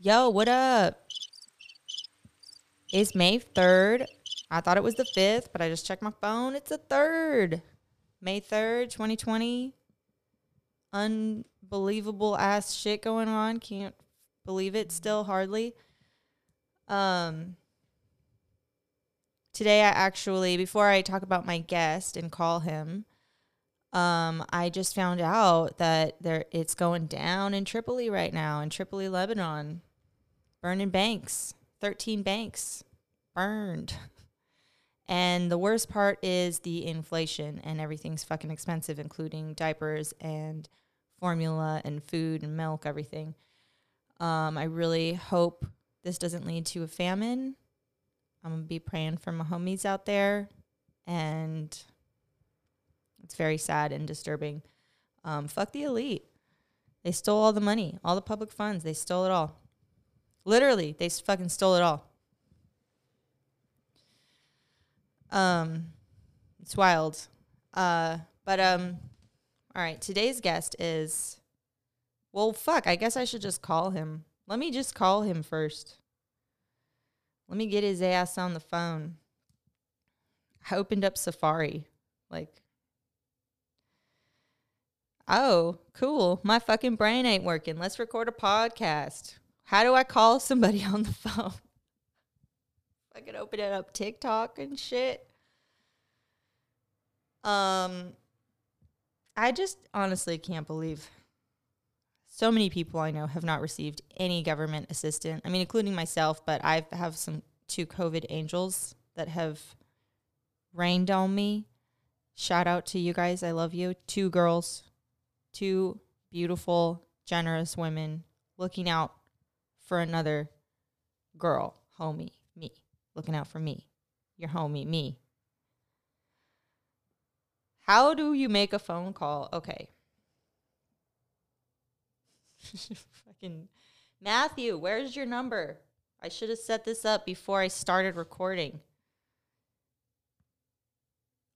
Yo, what up? It's May 3rd. I thought it was the 5th, but I just checked my phone. It's the 3rd. May 3rd, 2020. Unbelievable ass shit going on. Can't believe it still hardly. Um today I actually before I talk about my guest and call him, um, I just found out that there it's going down in Tripoli right now, in Tripoli, Lebanon. Burning banks. Thirteen banks burned. And the worst part is the inflation and everything's fucking expensive, including diapers and formula and food and milk, everything. Um, I really hope this doesn't lead to a famine. I'm gonna be praying for my homies out there, and it's very sad and disturbing. Um, fuck the elite. They stole all the money, all the public funds. They stole it all. Literally, they fucking stole it all. Um, it's wild. Uh, but um, all right. Today's guest is, well, fuck. I guess I should just call him. Let me just call him first. Let me get his ass on the phone. I opened up Safari. Like, oh, cool. My fucking brain ain't working. Let's record a podcast. How do I call somebody on the phone? I could open it up TikTok and shit. Um, I just honestly can't believe so many people I know have not received any government assistance. I mean, including myself, but I have some two COVID angels that have rained on me. Shout out to you guys. I love you. Two girls, two beautiful, generous women looking out for another girl, homie, me, looking out for me, your homie, me. How do you make a phone call? Okay. Fucking Matthew, where's your number? I should have set this up before I started recording.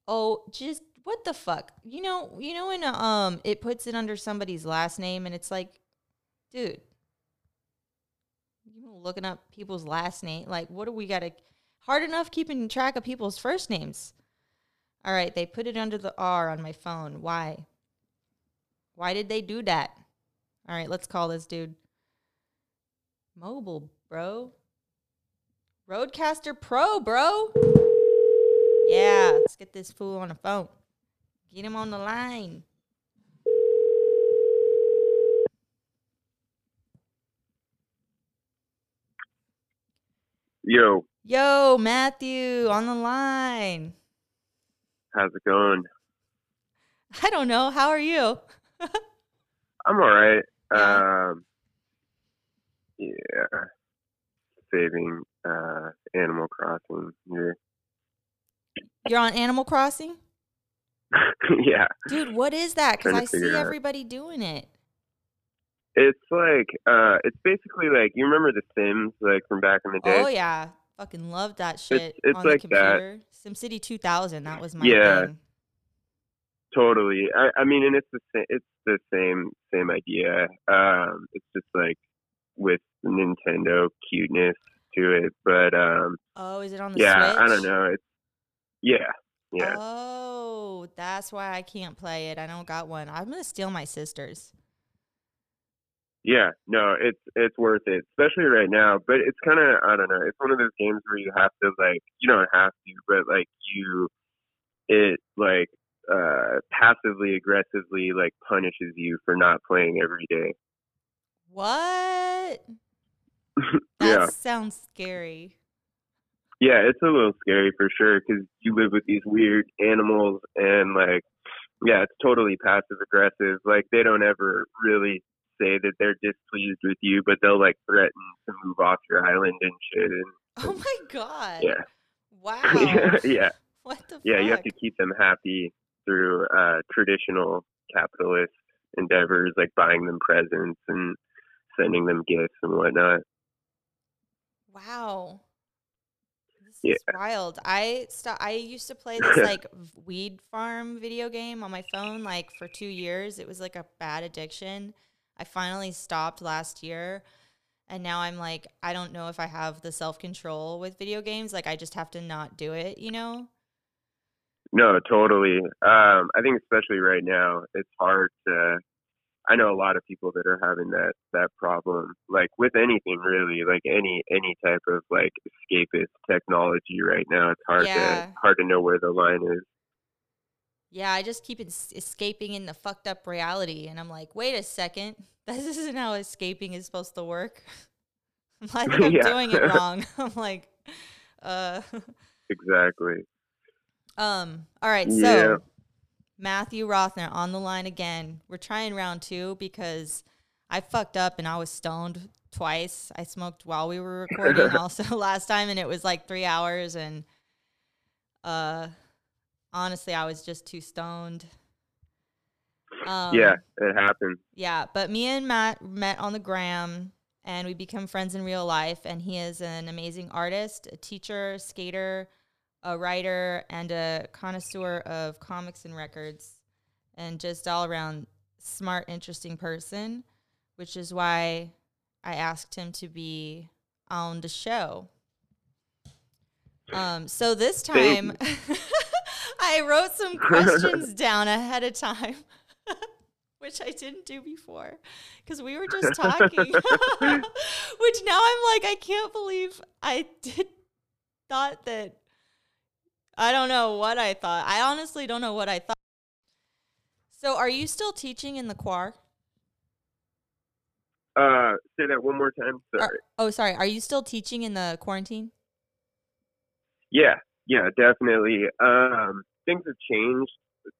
Oh, just what the fuck? You know, you know when um it puts it under somebody's last name and it's like, dude, looking up people's last name. Like, what do we got to hard enough keeping track of people's first names? All right, they put it under the R on my phone. Why? Why did they do that? All right, let's call this dude. Mobile, bro. RØDECaster Pro, bro. Yeah, let's get this fool on the phone. Get him on the line. Yo, Yo, Matthew, on the line. how's it going? I don't know. How are you? I'm all right. Yeah. Um, yeah, saving uh, Animal Crossing here. You're on Animal Crossing? yeah, Dude, what is that? Because I see everybody doing it. It's like uh, it's basically like you remember The Sims, like from back in the day. Oh, yeah. Fucking love that shit it's on like the that. SimCity 2000, that was my Yeah. thing. Totally. I, I mean, and it's the same. It's the same same idea. Um, it's just like with Nintendo cuteness to it, but um, Oh, is it on the yeah, Switch? I don't know. It's yeah, yeah. Oh, that's why I can't play it. I don't got one. I'm gonna steal my sister's. Yeah, no, it's it's worth it, especially right now. But it's kind of I don't know. It's one of those games where you have to like you don't have to, but like you, it like uh passively aggressively like punishes you for not playing every day. What? That yeah, sounds scary. yeah, it's a little scary for sure because you live with these weird animals and like yeah, it's totally passive aggressive. Like they don't ever really say that they're displeased with you, but they'll like threaten to move off your island and shit. And Oh my god. yeah. Wow. yeah, What the yeah, you have to keep them happy through uh, traditional capitalist endeavors like buying them presents and sending them gifts and whatnot. Wow. This Yeah. is wild. I st- I used to play this like weed farm video game on my phone like for 2 years. It was like a bad addiction. I finally stopped last year and now I'm like I don't know if I have the self-control with video games like I just have to not do it, you know? No, totally. Um, I think especially right now, it's hard to. I know a lot of people that are having that that problem, like with anything really, like any any type of like escapist technology right now. It's hard Yeah. to hard to know where the line is. Yeah, I just keep es- escaping in the fucked up reality, and I'm like, wait a second, this isn't how escaping is supposed to work. I think I'm Yeah. doing it wrong. I'm like, uh, Exactly. um. All right, Yeah. so Matthew Rothner on the line again. We're trying round two because I fucked up and I was stoned twice. I smoked while we were recording also last time, and it was like three hours, and uh, honestly, I was just too stoned. Um, yeah, it happens. yeah, but me and Matt met on the gram and we become friends in real life. And he is an amazing artist, a teacher, skater, a writer, and a connoisseur of comics and records, and just all around smart, interesting person, which is why I asked him to be on the show. Um, so this time, I wrote some questions down ahead of time, which I didn't do before because we were just talking. which now I'm like, I can't believe I did thought that. I don't know what I thought. I honestly don't know what I thought. So, are you still teaching in the choir? Uh, say that one more time. Sorry. Are- oh, sorry. Are you still teaching in the quarantine? Yeah, yeah, definitely. Um, things have changed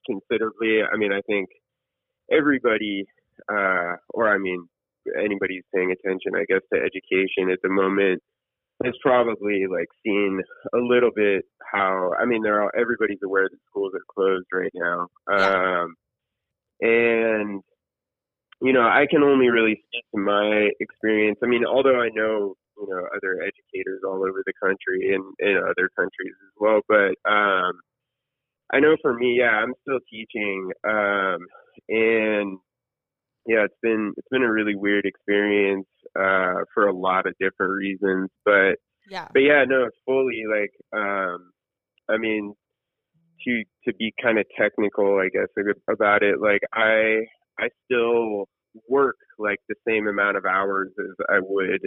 considerably. I mean, I think everybody, uh, or I mean, anybody who's paying attention, I guess, to education at the moment has probably like seen a little bit how. I mean, they're all, everybody's aware that schools are closed right now, um, and you know, I can only really speak to my experience. I mean, although I know, you know, other educators all over the country and in other countries as well, but um, I know for me, yeah, I'm still teaching, um, and yeah, it's been it's been a really weird experience uh, for a lot of different reasons, but Yeah. but yeah, no, it's fully like, um, I mean, to to be kind of technical, I guess about it. Like I I still work like the same amount of hours as I would,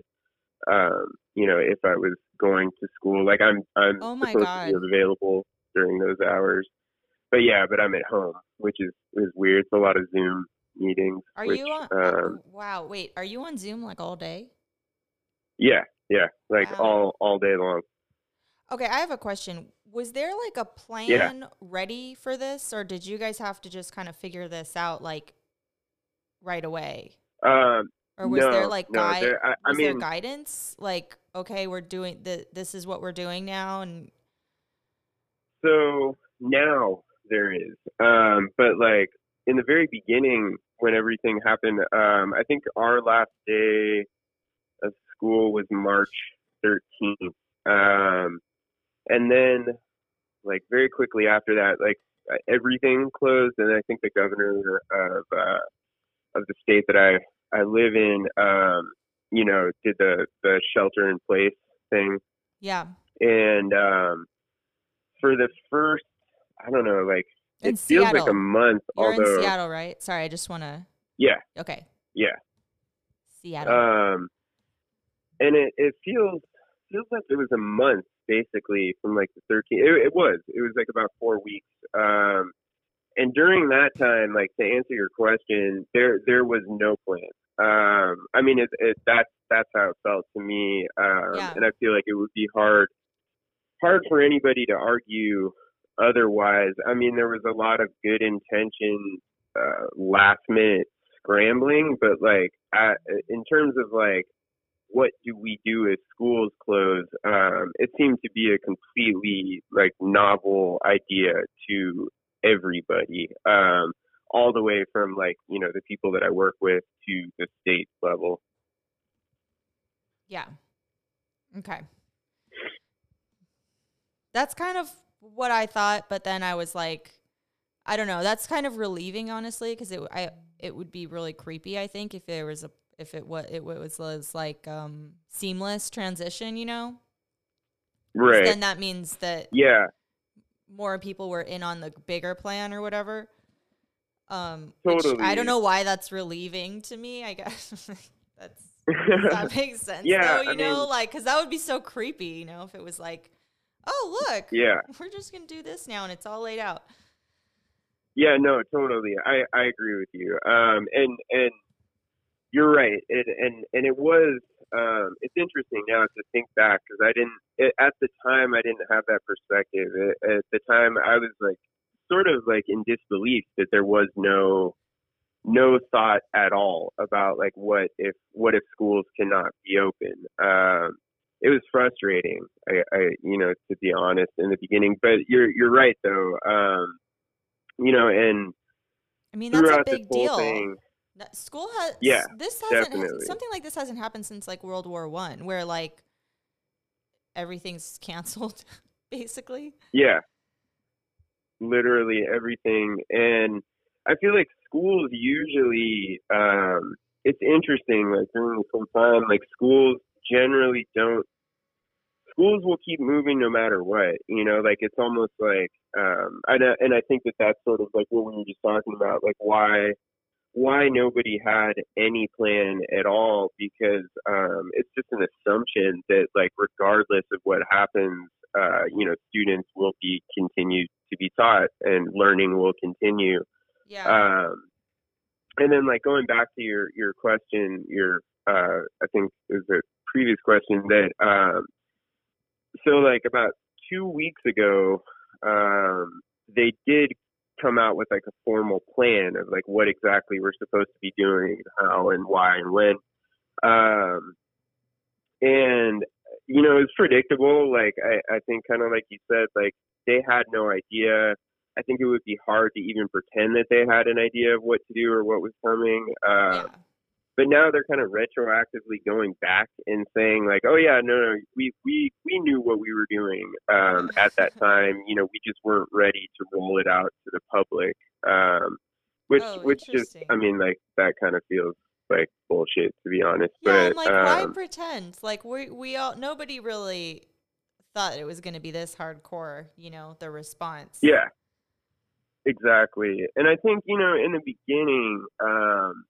um, you know, if I was going to school. Like I'm I'm Oh my supposed God. to be available during those hours. But yeah, but I'm at home, which is is weird. It's a lot of Zoom meetings. Are which, you on? Um, wow. Wait. Are you on Zoom like all day? yeah, yeah, like Wow. all all day long. Okay, I have a question. Was there like a plan ready for this, or did you guys have to just kind of figure this out like right away? Um, Or was no, there like no, guide? there- I, I was there guidance? Like, okay, we're doing the. This is what we're doing now, and So now there is. Um, but like in the very beginning, when everything happened, um, I think our last day of school was March 13th. Um, and then, like very quickly after that, like everything closed, and I think the governor of uh, of the state that I I live in, um, you know, did the the shelter in place thing yeah, and um, for the first, I don't know, like in it feels like a month. You're although, in Seattle, right? Sorry, I just want to. yeah, Okay, yeah, Seattle. um, and it it feels feels like it was a month basically from like the 13th. It, it was it was like about four weeks. Um, and during that time, like to answer your question, there there was no plan. Um, I mean, it, it that's that's how it felt to me, um, Yeah. and I feel like it would be hard hard for anybody to argue otherwise. I mean, there was a lot of good intention, uh, last minute scrambling, but like at, in terms of like what do we do as schools close, um, it seemed to be a completely like novel idea to everybody, um, all the way from like you know the people that I work with to the state level. Yeah. Okay. That's kind of what I thought, but then I was like, I don't know. That's kind of relieving, honestly, because it I it would be really creepy. I think if there was a if it was it was, was like um seamless transition, you know. right. Then that means that yeah, more people were in on the bigger plan or whatever. Um, which I don't know why that's relieving to me. I guess that's that makes sense. Yeah, though, you I know, mean- like because that would be so creepy, you know, if it was like, oh look, yeah. we're just gonna do this now and it's all laid out. Yeah, no, totally. I I agree with you. Um, and and you're right. It and and it was. Um, it's interesting now to think back because I didn't it, at the time I didn't have that perspective. It, at the time I was like sort of like in disbelief that there was no no thought at all about like what if what if schools cannot be open. Um, it was frustrating. I, I you know to be honest in the beginning, but you're you're right though. Um, you know, and I mean, that's a big deal. thing, School has Yeah, This hasn't definitely. something like this hasn't happened since like World War One, where like everything's canceled, basically. yeah, literally everything, and I feel like schools usually, um, it's interesting. Like during this whole time, like schools generally don't. Schools will keep moving no matter what, you know. Like it's almost like, um, and I, and I think that that's sort of like what we were just talking about, like why why nobody had any plan at all because um, it's just an assumption that like regardless of what happens uh, you know students will be continued to be taught and learning will continue Yeah. um, and then like going back to your your question your uh, i think it was a previous question that um, so like about two weeks ago um, they did come out with like a formal plan of like what exactly we're supposed to be doing, how and why and when. Um, and you know, it's predictable. Like I, I think kind of like you said, like they had no idea. I think it would be hard to even pretend that they had an idea of what to do or what was coming. Uh, yeah. But now they're kind of retroactively going back and saying like, oh yeah, no, no, we we we knew what we were doing um, at that time. You know, we just weren't ready to roll it out to the public. Um, which Oh, which just, I mean, like that kind of feels like bullshit to be honest. Yeah, but I'm like, why um, pretend? Like we we all nobody really thought it was going to be this hardcore. You know, the response. Yeah, exactly. And I think you know in the beginning, um,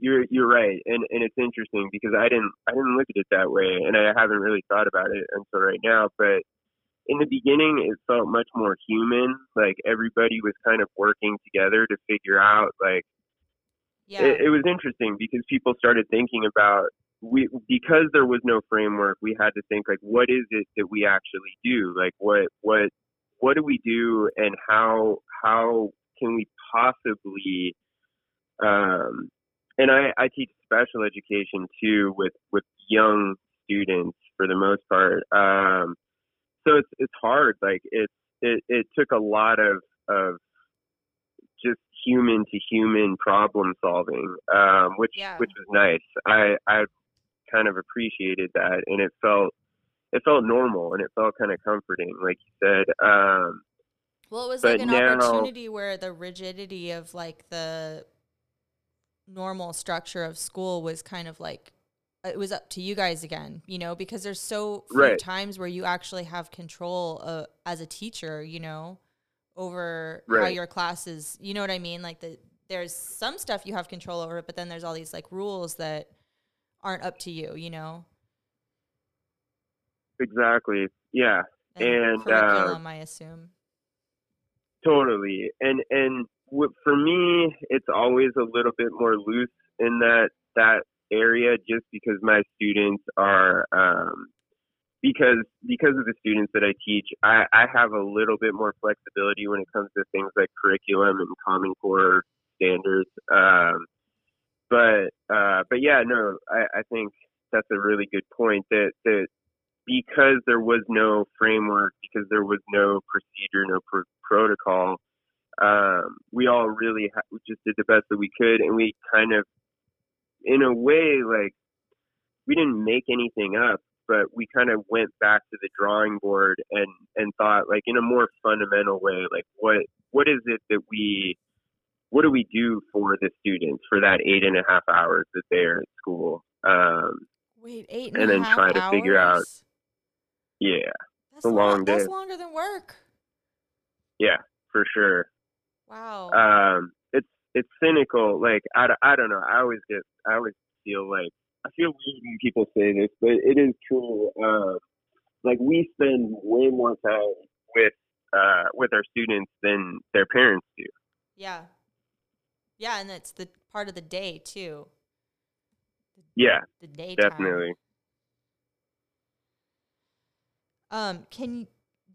you're you're right, and and it's interesting because I didn't I didn't look at it that way, and I haven't really thought about it until right now. But in the beginning, it felt much more human. Like everybody was kind of working together to figure out like Yeah. it, it was interesting because people started thinking about we because there was no framework we had to think like what is it that we actually do like what what what do we do and how how can we possibly um and i i teach special education too with with young students for the most part um so it's it's hard like it's it it took a lot of of just human to human problem solving, um, which Yeah. which was nice. I I kind of appreciated that, and it felt it felt normal and it felt kind of comforting, like you said. Um, Well, it was like an now- opportunity where the rigidity of like the normal structure of school was kind of like it was up to you guys again, you know, because there's so few Right. times where you actually have control uh, as a teacher, you know, over how your classes, you know what I mean? Like the there's some stuff you have control over, but then there's all these like rules that aren't up to you, you know. exactly, yeah, And, uh, curriculum, I assume. totally. And and for me, it's always a little bit more loose in that that area, just because my students are. Um, because because of the students that I teach, I, I have a little bit more flexibility when it comes to things like curriculum and Common Core standards. Um, but uh, but yeah, no, I, I think that's a really good point. That that because there was no framework, because there was no procedure, no pr- protocol, um, we all really ha- we just did the best that we could, and we kind of, in a way, like we didn't make anything up, but we kind of went back to the drawing board and and thought like in a more fundamental way, like what what is it that we what do we do for the students for that eight and a half hours that they're at school? Um, Wait, eight and and then try to figure out- yeah, That's a long That's day. longer than work. yeah, for sure. Wow. um it's it's cynical like I, I don't know i always get i always feel like i feel weird when people say this but it is true uh like we spend way more time with uh with our students than their parents do yeah. Yeah, and it's the part of the day too. yeah The day definitely Um, can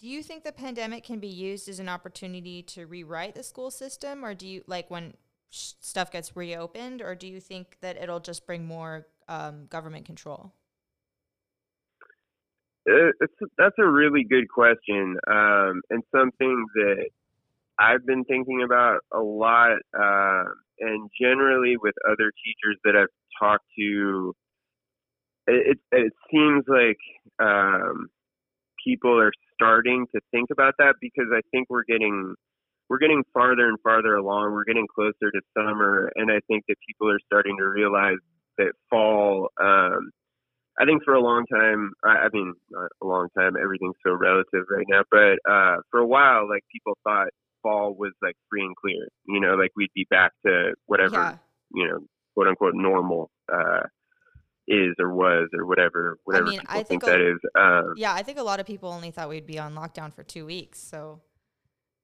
do you think the pandemic can be used as an opportunity to rewrite the school system, or do you like when sh- stuff gets reopened, or do you think that it'll just bring more um, government control? Uh, it's that's a really good question um and something that i've been thinking about a lot um and generally with other teachers that i've talked to it it, it seems like um people are starting to think about that because i think we're getting we're getting farther and farther along we're getting closer to summer and i think that people are starting to realize that fall um I think for a long time, I, I mean, not a long time, everything's so relative right now, but uh, for a while, like people thought fall was like free and clear, you know, like we'd be back to whatever, Yeah. you know, quote unquote normal uh, is or was or whatever, whatever mean, people I think think a- that is. Um, Yeah, I think a lot of people only thought we'd be on lockdown for two weeks. So,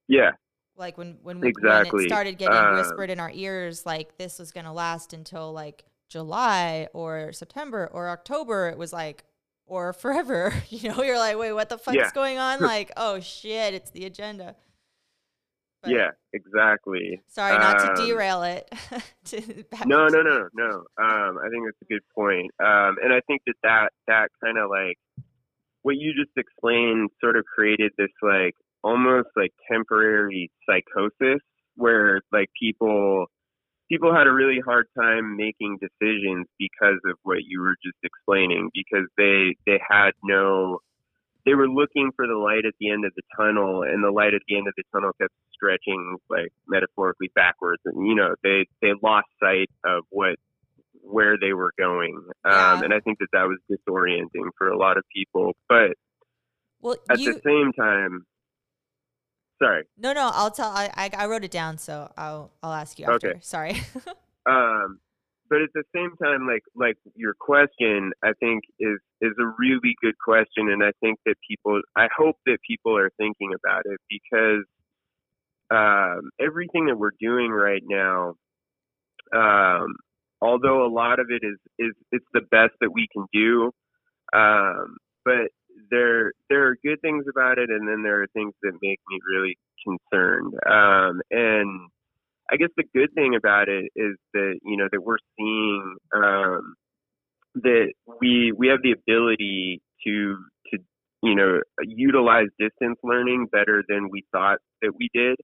yeah, like when when, when Exactly. it started getting Um, whispered in our ears, like this was going to last until like July or September or October, it was like or forever. You know, you're like, wait, what the fuck Yeah. going on? like, oh shit, it's the agenda. But yeah, exactly. Sorry, not Um, to derail it. to No, no, no, no. Um, I think that's a good point. Um, and I think that that, that kind of like what you just explained sort of created this like almost like temporary psychosis where like people people had a really hard time making decisions because of what you were just explaining because they they had no they were looking for the light at the end of the tunnel and the light at the end of the tunnel kept stretching like metaphorically backwards and you know they they lost sight of what where they were going um Yeah. and i think that that was disorienting for a lot of people but Well, at you the same time sorry no, no. I'll tell. I, I I wrote it down, so I'll I'll ask you after. Okay. Sorry. um but at the same time like like your question i think is is a really good question and i think that people i hope that people are thinking about it because um everything that we're doing right now um although a lot of it is is it's the best that we can do um but there there are good things about it and then there are things that make me really concerned um and I guess the good thing about it is that you know that we're seeing um, that we we have the ability to to you know utilize distance learning better than we thought that we did.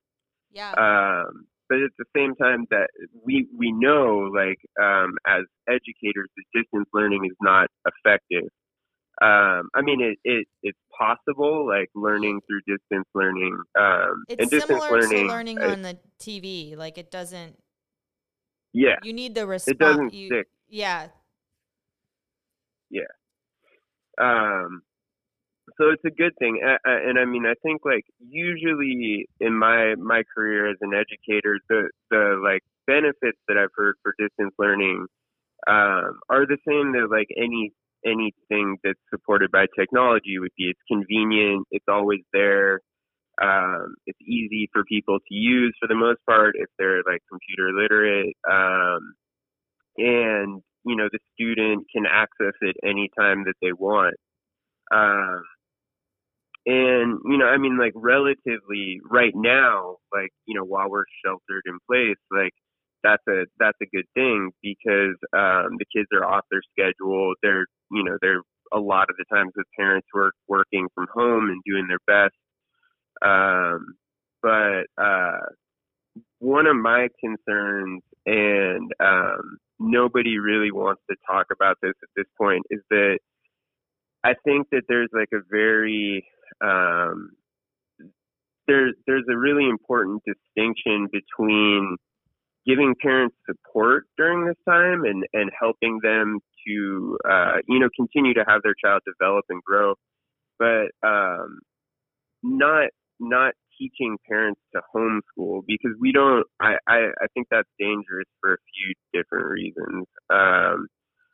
yeah. Um, but at the same time that we we know like um, as educators that distance learning is not effective. Um, I mean it, it it's possible like learning through distance learning um, it's and distance similar learning to learning uh, on the TV. Like it doesn't. yeah You need the response. it doesn't you, stick Yeah. Yeah. um so it's a good thing A- a- and i mean i think like usually in my my career as an educator the the like benefits that i've heard for distance learning um are the same that like any anything that's supported by technology would be it's convenient it's always there um it's easy for people to use for the most part if they're like computer literate um and you know the student can access it anytime that they want. Um and you know i mean like relatively right now like you know while we're sheltered in place like that's a that's a good thing because um the kids are off their schedule they're you know they're a lot of the times the parents work working from home and doing their best. Um but uh one of my concerns and um nobody really wants to talk about this at this point is that I think that there's like a very um, there there's a really important distinction between giving parents support during this time and and helping them to uh, you know continue to have their child develop and grow, but um, not not teaching parents to homeschool because we don't. I I, I think that's dangerous for a few different reasons. Um,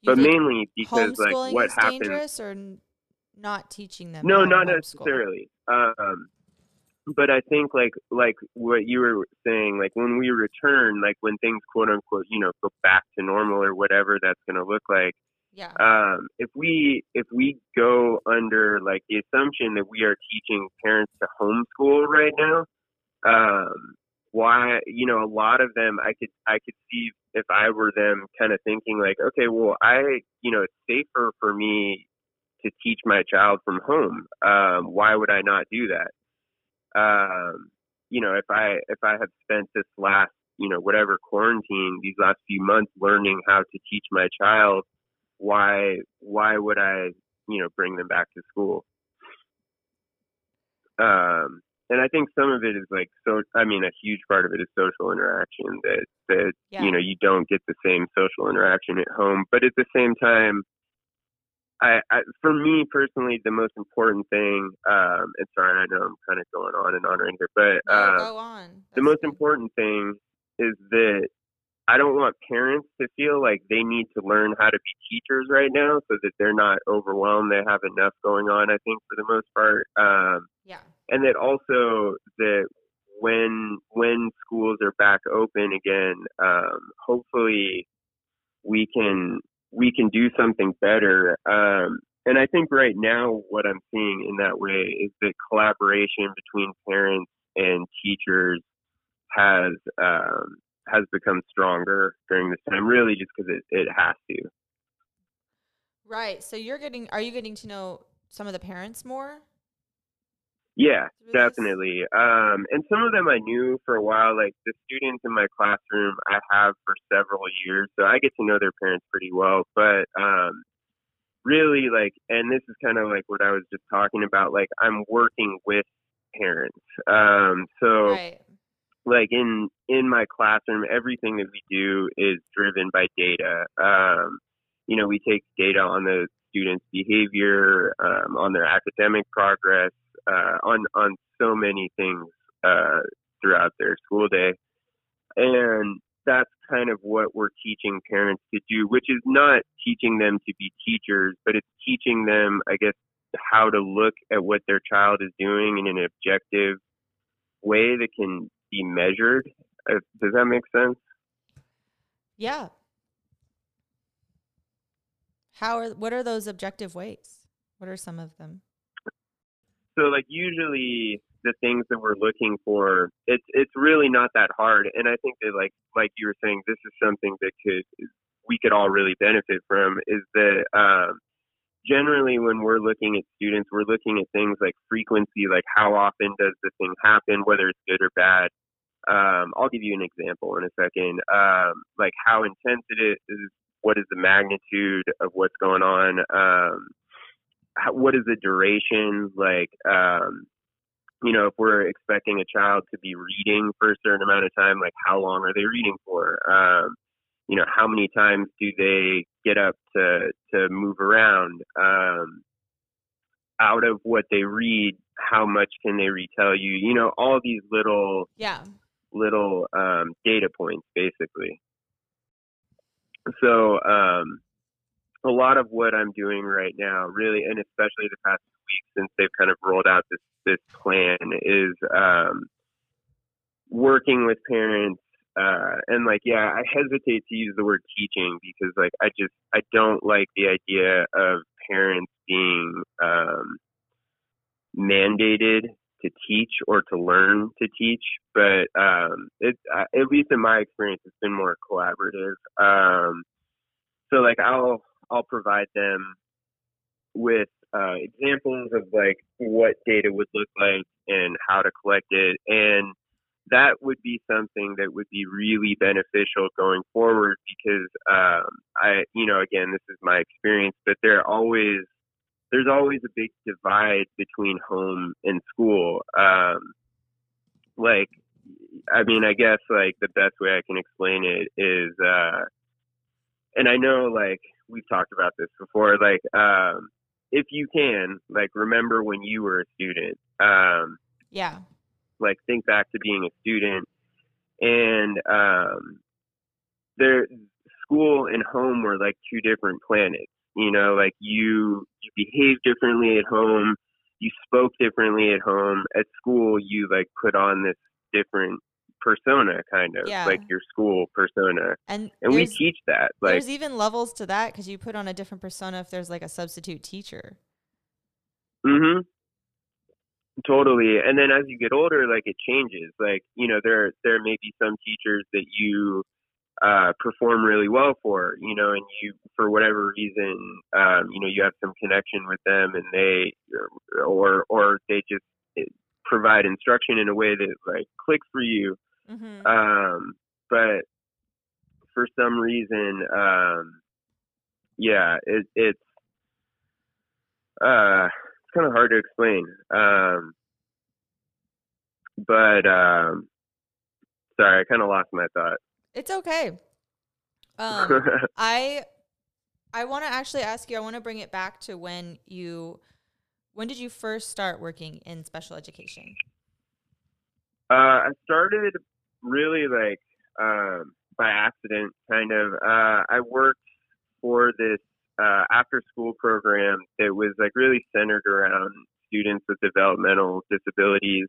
but mainly because like what happens. Dangerous or not teaching them? No, not necessarily. Um, but I think like like what you were saying, like when we return, like when things quote unquote, you know, go back to normal or whatever that's going to look like. Yeah. Um, if we if we go under like the assumption that we are teaching parents to homeschool right now, um, why you know a lot of them I could I could see if I were them kind of thinking like, okay, well I you know it's safer for me to teach my child from home. Um, why would I not do that? Um, you know, if I if I have spent this last, you know, whatever quarantine, these last few months learning how to teach my child, why why would I, you know, bring them back to school? Um, and I think some of it is like so. I mean, a huge part of it is social interaction. That that yeah. you know you don't get the same social interaction at home, but at the same time, I, I, for me personally, the most important thing, um, and sorry, I know I'm kind of going on and on right here, but uh, go on. the most important thing is that I don't want parents to feel like they need to learn how to be teachers right now, so that they're not overwhelmed. They have enough going on, I think, for the most part. Um, yeah. And that also that when when schools are back open again, um, hopefully we can we can do something better. Um, and I think right now what I'm seeing in that way is that collaboration between parents and teachers has um, has become stronger during this time, really just because it, it has to. Right. So you're getting are you getting to know some of the parents more? Yeah, definitely. Um, and some of them I knew for a while. Like the students in my classroom, I have for several years, so I get to know their parents pretty well. But um, really, like, and this is kind of like what I was just talking about. Like, I'm working with parents. Um, so, right. like in in my classroom, everything that we do is driven by data. Um, you know, we take data on the students' behavior, um, on their academic progress, uh, on on so many things uh, throughout their school day, and that's kind of what we're teaching parents to do, which is not teaching them to be teachers, but it's teaching them, I guess, how to look at what their child is doing in an objective way that can be measured. Uh, does that make sense? Yeah. How are what are those objective ways? What are some of them? So like usually the things that we're looking for, it's it's really not that hard. And I think that like like you were saying, this is something that could we could all really benefit from is that um, generally when we're looking at students, we're looking at things like frequency, like how often does the thing happen, whether it's good or bad. Um, I'll give you an example in a second. Um, like how intense it is, what is the magnitude of what's going on. How, what is the duration? Like um you know if we're expecting a child to be reading for a certain amount of time like how long are they reading for? Um you know how many times do they get up to to move around? Um out of what they read how much can they retell you? You know all these little yeah. little um data points basically. So um a lot of what I'm doing right now, really, and especially the past weeks since they've kind of rolled out this this plan, is um, working with parents. Uh, and like, yeah, I hesitate to use the word teaching because like I just I don't like the idea of parents being um, mandated to teach or to learn to teach. But um, it, uh, at least in my experience, it's been more collaborative. Um, so like I'll I'll provide them with uh, examples of like what data would look like and how to collect it. And that would be something that would be really beneficial going forward because um, I, you know, again, this is my experience, but there always there's always a big divide between home and school. Um, like I mean, I guess like the best way I can explain it is, uh, and I know like we've talked about this before, like, um, if you can, like, remember when you were a student, um, Yeah. like think back to being a student and um their school and home were like two different planets you know like you you behave differently at home you spoke differently at home at school you like put on this different persona kind of Yeah. like your school persona And, and we teach that like there's even levels to that because you put on a different persona if there's like a substitute teacher. hmm Totally. And then as you get older, like it changes. Like, you know, there there may be some teachers that you uh perform really well for, you know, and you for whatever reason, um, you know, you have some connection with them and they or or they just eh, provide instruction in a way that like clicks for you. Hmm Um but for some reason, um yeah, it it's uh it's kind of hard to explain. Um, but um, sorry, I kind of lost my thought. It's okay. Um, I I want to actually ask you. I want to bring it back to when you when did you first start working in special education? uh, I started really like um, by accident, kind of. Uh, I worked for this uh, after school program that was like really centered around students with developmental disabilities.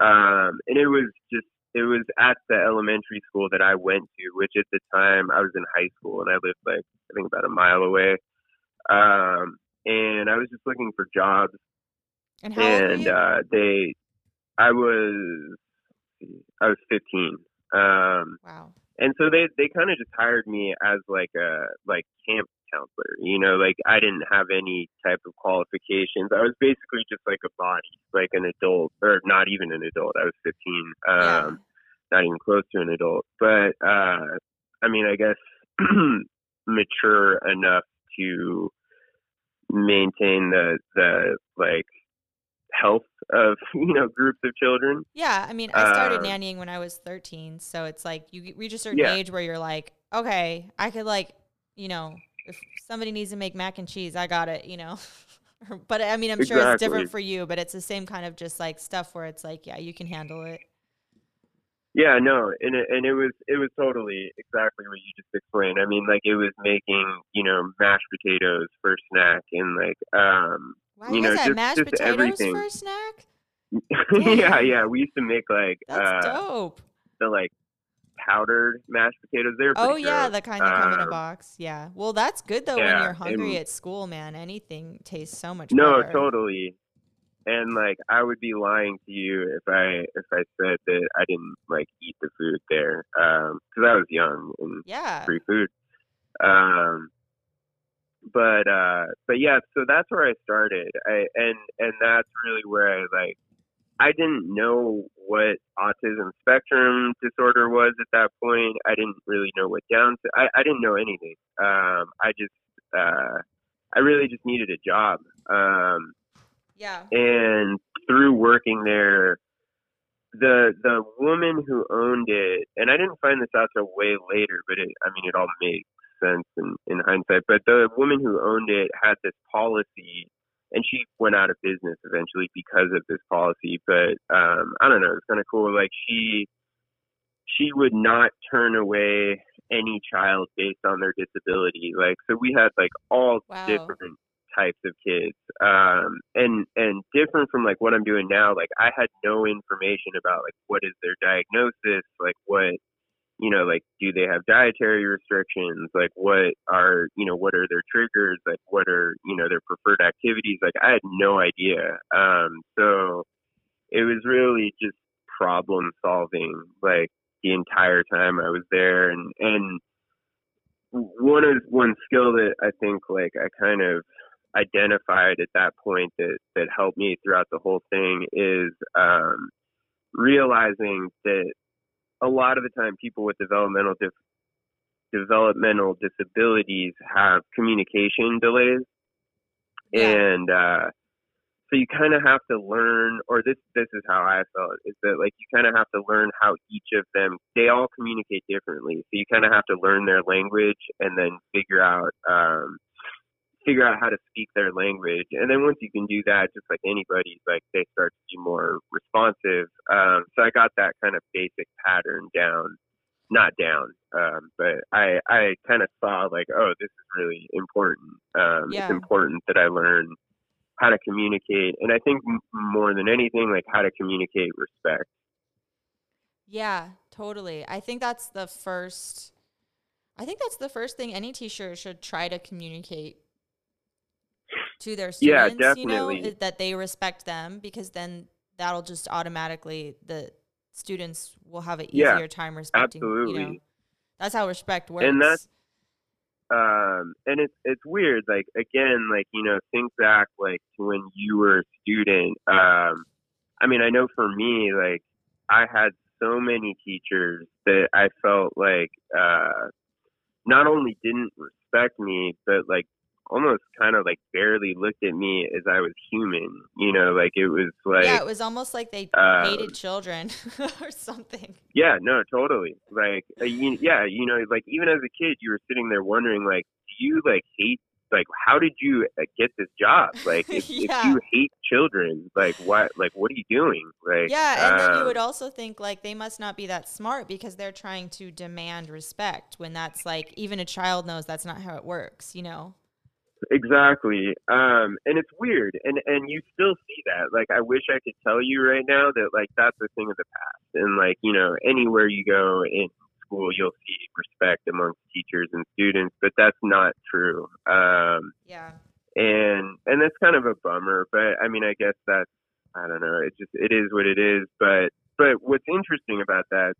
Um, and it was just, it was at the elementary school that I went to, which at the time I was in high school and I lived like, I think about a mile away. Um, and I was just looking for jobs And how and uh, they, I was, I was 15. Um, wow. and so they they kind of just hired me as like a like camp counselor. You know, like I didn't have any type of qualifications. I was basically just like a body, like an adult, or not even an adult. I was 15. Um, Yeah. not even close to an adult. But uh, I mean, I guess mature enough to maintain the the like health of you know groups of children. Yeah, I mean, I started Um, nannying when I was 13, so it's like you reach a certain Yeah. age where you're like, okay, I could like, you know, if somebody needs to make mac and cheese, I got it, you know. but I mean, I'm sure it's different for you, but it's the same kind of just like stuff where it's like, yeah, you can handle it. Yeah, no, and it, and it was it was totally exactly what you just explained. I mean, like it was making you know mashed potatoes for snack and like um Wow, You know, had just- mashed just potatoes everything. for a snack? yeah yeah we used to make like That's uh dope. the like powdered mashed potatoes. They were Oh yeah, gross. the kind that come in a Um, box. Yeah. Well, that's good though yeah, when you're hungry and- at school, man. Anything tastes so much better. No, better. totally. And like I would be lying to you if I if I said that I didn't like eat the food there because I was young and Yeah. free food. Um, but uh, but yeah, so that's where I started, I, and and that's really where I like. I didn't know what autism spectrum disorder was at that point. I didn't really know what Down. I I didn't know anything. Um, I just uh, I really just needed a job. Um, Yeah. and through working there the the woman who owned it and i didn't find this out till way later but it i mean it all makes sense in in hindsight but the woman who owned it had this policy and she went out of business eventually because of this policy but um i don't know it's kind of cool like she she would not turn away any child based on their disability like so we had like all Wow. different types of kids um and and different from like what i'm doing now like i had no information about like what is their diagnosis like what you know like do they have dietary restrictions? Like what are you know what are their triggers? Like what are you know their preferred activities? Like i had no idea. Um so it was really just problem solving like the entire time i was there. And and one of one skill that i think like i kind of identified at that point that that helped me throughout the whole thing is um realizing that a lot of the time people with developmental dif- developmental disabilities have communication delays and uh so you kind of have to learn, or this this is how I felt, is that like you kind of have to learn how each of them they all communicate differently. So you kind of have to learn their language and then figure out um, figure out how to speak their language. And then once you can do that, just like anybody, like they start to be more responsive. Um, so I got that kind of basic pattern down, not down, um, but I I kind of saw like, oh, this is really important. Um, Yeah. It's important that I learn how to communicate, and I think m- more than anything, like how to communicate respect. Yeah, totally. I think that's the first I think that's the first thing any teacher should try to communicate to their Yeah, students, you know, that they respect them because then that'll just automatically the students will have an Yeah, easier time respecting, you know. absolutely. That's how respect works. And that's- um and it's it's weird like again like you know think back like to when you were a student um i mean i know for me like i had so many teachers that i felt like uh not only didn't respect me but like almost kind of like barely looked at me as i was human you know like it was like yeah, it was almost like they um, hated children or something. Yeah, no, totally. Like, uh, you, yeah, you know, like even as a kid, you were sitting there wondering, like, do you like hate? Like, how did you uh, get this job? Like, if, Yeah. if you hate children, like, what? Like, what are you doing? Like, Yeah, and then you um, would also think like they must not be that smart because they're trying to demand respect when that's like even a child knows that's not how it works, you know. Exactly. Um, and it's weird, and and you still see that. Like, I wish I could tell you right now that like that's a thing of the past, and like you know, anywhere you go in school, you'll see respect amongst teachers and students, but that's not true. Um, Yeah. and and that's kind of a bummer. But I mean, I guess that's I don't know. It just it is what it is. But but what's interesting about that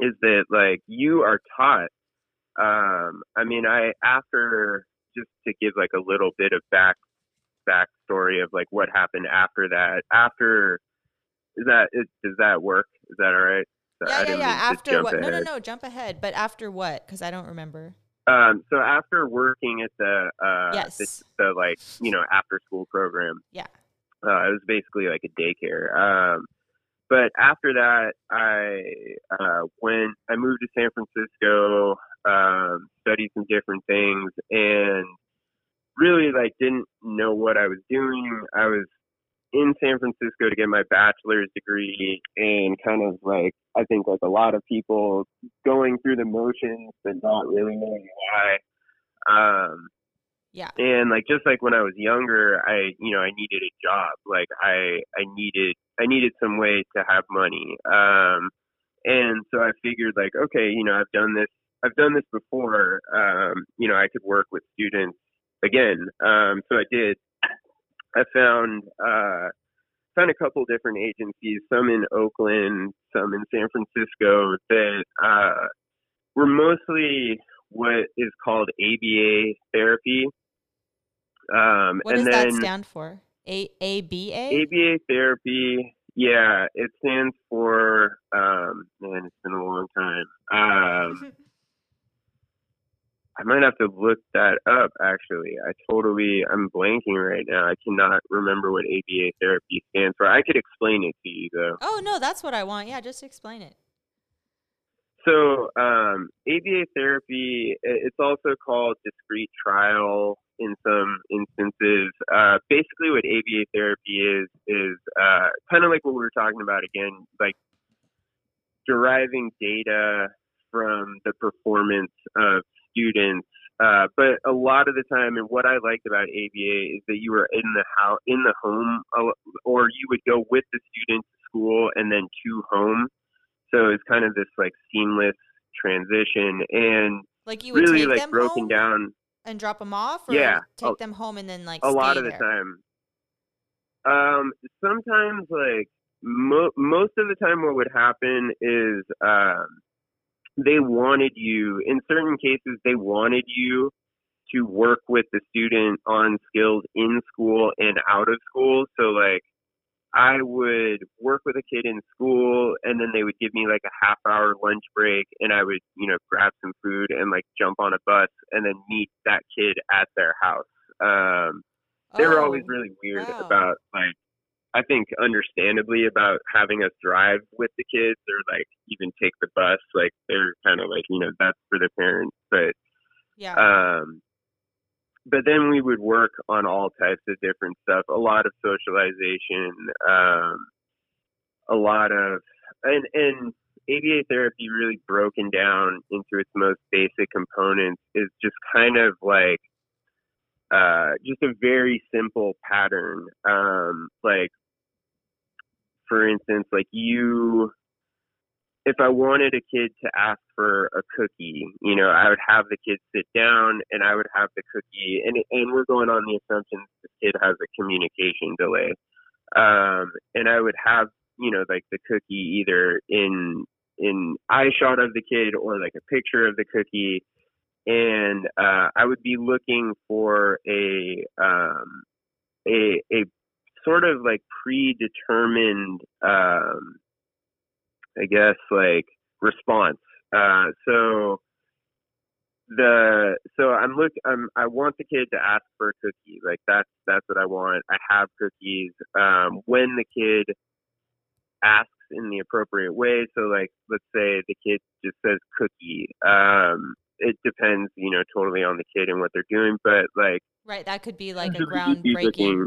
is that like you are taught. Um, I mean, I after just to give like a little bit of back backstory of like what happened after that. After is that is, does that work? Is that all right? So Yeah, yeah, yeah. After what? No, no, no. Jump ahead. But after what? Because I don't remember. Um, so after working at the uh, Yes. the, the like you know after school program, Yeah. uh, it was basically like a daycare. Um, but after that, I uh, went. I moved to San Francisco, um, studied some different things, and really like didn't know what I was doing. I was in San Francisco to get my bachelor's degree, and kind of like I think like a lot of people going through the motions, but not really knowing why. Um, Yeah. and like just like when I was younger, I you know I needed a job. Like I I needed I needed some way to have money. Um, and so I figured like okay, you know I've done this I've done this before. Um, you know I could work with students again. Um, so I did. I found uh, found a couple different agencies, some in Oakland, some in San Francisco that uh, were mostly what is called ABA therapy. Um, What and does then that stand for? A A B A. ABA therapy, yeah, it stands for um, man, it's been a long time. Um, I might have to look that up. Actually, I totally I'm blanking right now. I cannot remember what ABA therapy stands for. I could explain it to you though. Oh no, that's what I want. Yeah, just explain it. So, um, ABA therapy, it's also called discrete trial in some instances. Uh, basically, what ABA therapy is, is uh, kind of like what we were talking about again, like deriving data from the performance of students. Uh, but a lot of the time, and what I liked about ABA is that you were in the house, in the home, or you would go with the student to school and then to home. So it's kind of this like seamless transition and Like you would really like them broken home down and drop them off, or Yeah, take a- them home and then like a lot of the time. Um, sometimes like mo- most of the time, what would happen is um, they wanted you. In certain cases, they wanted you to work with the student on skills in school and out of school. So like. I would work with a kid in school and then they would give me like a half hour lunch break and I would, you know, grab some food and like jump on a bus and then meet that kid at their house. Um, they were always Oh, really weird wow. about like I think understandably about having us drive with the kids or like even take the bus. Like they're kind of like you know that's for the parents, but Yeah. um, but then we would work on all types of different stuff. A lot of socialization, um, a lot of and and ABA therapy really broken down into its most basic components is just kind of like uh, just a very simple pattern. Um, like for instance, like you if I wanted a kid to ask for a cookie, you know, I would have the kid sit down and I would have the cookie, and and we're going on the assumption the kid has a communication delay, um, and I would have you know like the cookie either in in eye shot of the kid or like a picture of the cookie, and uh, I would be looking for a um, a a sort of like predetermined um, I guess like response. Uh, so the so I'm look I'm I want the kid to ask for a cookie. Like that's that's what I want. I have cookies. Um, when the kid asks in the appropriate way, so like let's say the kid just says cookie. Um, it depends, you know, totally on the kid and what they're doing, but like right. That could be like a groundbreaking.